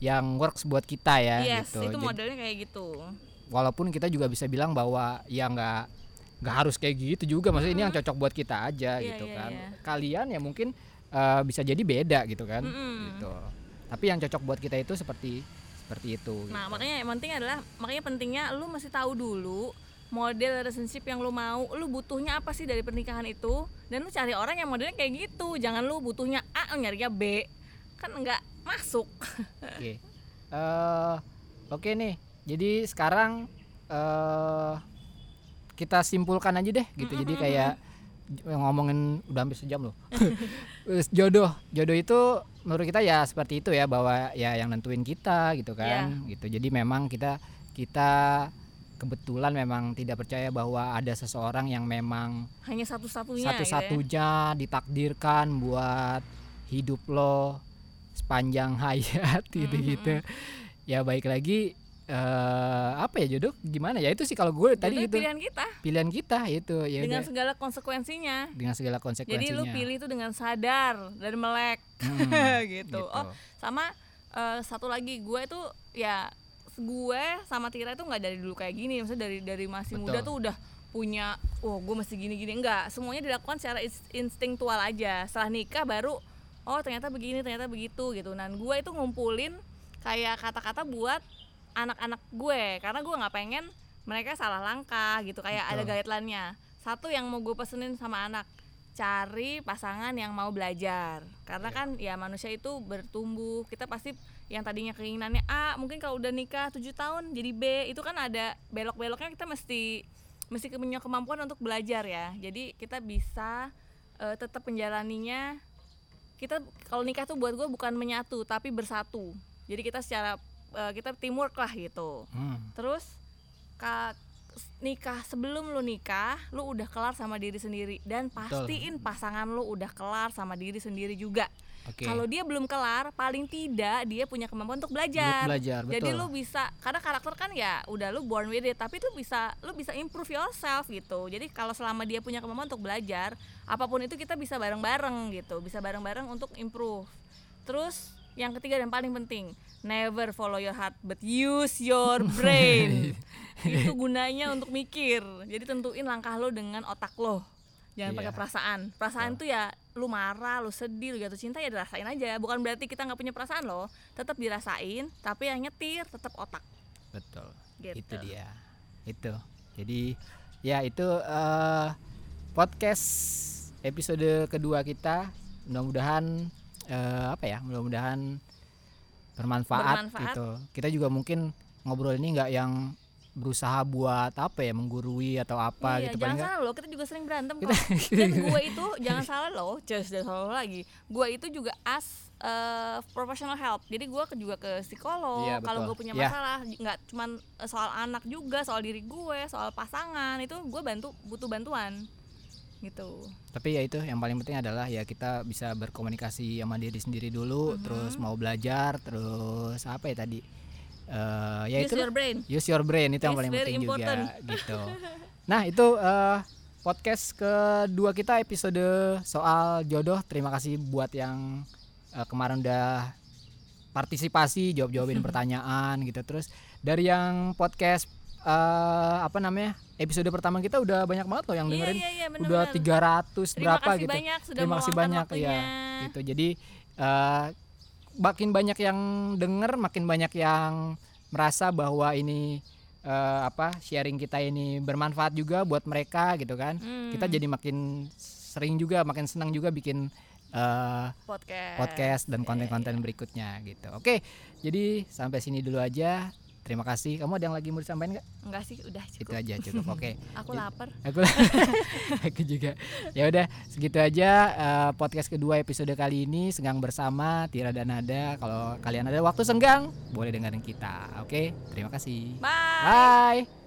yang works buat kita ya yes gitu. itu Jadi, modelnya kayak gitu. Walaupun kita juga bisa bilang bahwa ya nggak nggak harus kayak gitu juga maksudnya ini yang cocok buat kita aja Iya, gitu iya, kan. iya. Kalian ya mungkin eh, bisa jadi beda gitu kan. Mm-mm. Gitu. Tapi yang cocok buat kita itu seperti seperti itu. Nah, gitu. makanya yang penting adalah makanya pentingnya lu mesti tahu dulu model relationship yang lu mau, lu butuhnya apa sih dari pernikahan itu dan lu cari orang yang modelnya kayak gitu. Jangan lu butuhnya A, nyarinya B. Kan enggak masuk. <laughs> Oke. Eh, oke nih. Jadi sekarang eh kita simpulkan aja deh gitu. Jadi kayak ngomongin udah hampir sejam loh. <laughs> Jodoh, jodoh itu menurut kita ya seperti itu ya bahwa ya yang nentuin kita gitu kan. Gitu. Jadi memang kita kita kebetulan memang tidak percaya bahwa ada seseorang yang memang Hanya satu-satunya gitu ya. satu-satunya ditakdirkan buat hidup lo sepanjang <laughs> hayat gitu gitu ya baik lagi eh apa ya jodoh? Gimana ya? Itu sih kalau gue tadi itu. pilihan kita. Pilihan kita itu ya dengan udah, segala konsekuensinya. dengan segala konsekuensinya Jadi lu pilih itu dengan sadar dan melek. Hmm, <laughs> gitu. gitu. Oh, sama eh, satu lagi gue tuh ya gue sama Tira itu nggak dari dulu kayak gini. Maksudnya dari dari masih muda Betul. tuh udah punya oh gue mesti gini gini enggak semuanya dilakukan secara ins- instingtual aja. Setelah nikah baru oh ternyata begini ternyata begitu gitu. Dan gue itu ngumpulin kayak kata-kata buat anak-anak gue karena gue nggak pengen mereka salah langkah gitu kayak ada Betul. guideline-nya. Satu yang mau gue pesenin sama anak cari pasangan yang mau belajar. Karena Iya. kan ya manusia itu bertumbuh. Kita pasti yang tadinya keinginannya A mungkin kalau udah nikah 7 tahun jadi B itu kan ada belok-beloknya kita mesti mesti punya kemampuan untuk belajar ya. Jadi kita bisa eh, tetap menjalaninya. Kita kalau nikah tuh buat gue bukan menyatu tapi bersatu. Jadi kita secara eh, kita teamwork lah gitu. Hmm, terus ka- s- nikah sebelum lu nikah lu udah kelar sama diri sendiri. Dan pastiin pasangan lu udah kelar sama diri sendiri juga. Oke. kalau dia belum kelar paling tidak dia punya kemampuan untuk Belum belajar belajar, jadi betul. lu bisa karena karakter kan ya udah lu born with it tapi lu bisa lu bisa improve yourself gitu. Jadi kalau selama dia punya kemampuan untuk belajar apa pun itu kita bisa bareng-bareng gitu. Bisa bareng-bareng untuk improve. Terus yang ketiga dan paling penting never follow your heart but use your brain <laughs> itu gunanya untuk mikir jadi tentuin langkah lo dengan otak lo jangan Iya. pakai perasaan perasaan tuh ya lu marah lu sedih lu jatuh cinta ya dirasain aja bukan berarti kita nggak punya perasaan loh tetap dirasain tapi yang nyetir tetap otak Betul. Gitu. Itu dia. Itu. Jadi ya itu eh, podcast episode kedua kita. Mudah-mudahan eh, apa ya? Mudah-mudahan bermanfaat, Bermanfaat. gitu. Kita juga mungkin ngobrol ini nggak yang berusaha buat apa ya menggurui atau apa iya, gitu jangan salah loh kita juga sering berantem kok <laughs> dan gue itu jangan salah loh just dan salah lagi gue itu juga as eh, professional help jadi gue juga ke psikolog Iya, kalau gue punya Iya. masalah nggak cuman soal anak juga soal diri gue soal pasangan itu gue bantu butuh bantuan gitu. Tapi ya itu yang paling penting adalah ya kita bisa berkomunikasi sama diri sendiri dulu Mhm. terus mau belajar terus apa ya tadi? Eh, ya use itu your brain. Use your brain itu yang It's paling very penting important. juga gitu. <laughs> Nah itu eh, podcast kedua kita episode soal jodoh. Terima kasih buat yang eh, kemarin udah partisipasi jawab jawabin <laughs> pertanyaan gitu. Terus dari yang podcast eh, apa namanya episode pertama kita udah banyak banget loh yang iya dengerin. iya iya bener, udah. 300 terima berapa kasih gitu. banyak sudah terima kasih banyak ya waktunya. gitu. Jadi eh, makin banyak yang denger makin banyak yang merasa bahwa ini eh, apa sharing kita ini bermanfaat juga buat mereka gitu kan. Hmm, kita jadi makin sering juga makin senang juga bikin eh, podcast. podcast dan Iya, konten-konten berikutnya gitu. Oke jadi sampai sini dulu aja terima kasih. Kamu ada yang lagi mau disampaikan nggak? Enggak sih udah itu cukup aja cukup. Oke. <laughs> Aku lapar. Aku <laughs> aku juga. Ya udah segitu aja eh, podcast kedua episode kali ini. Senggang bersama Tira dan Nada. Kalau kalian ada waktu senggang boleh dengerin kita. Oke terima kasih. Bye. Bye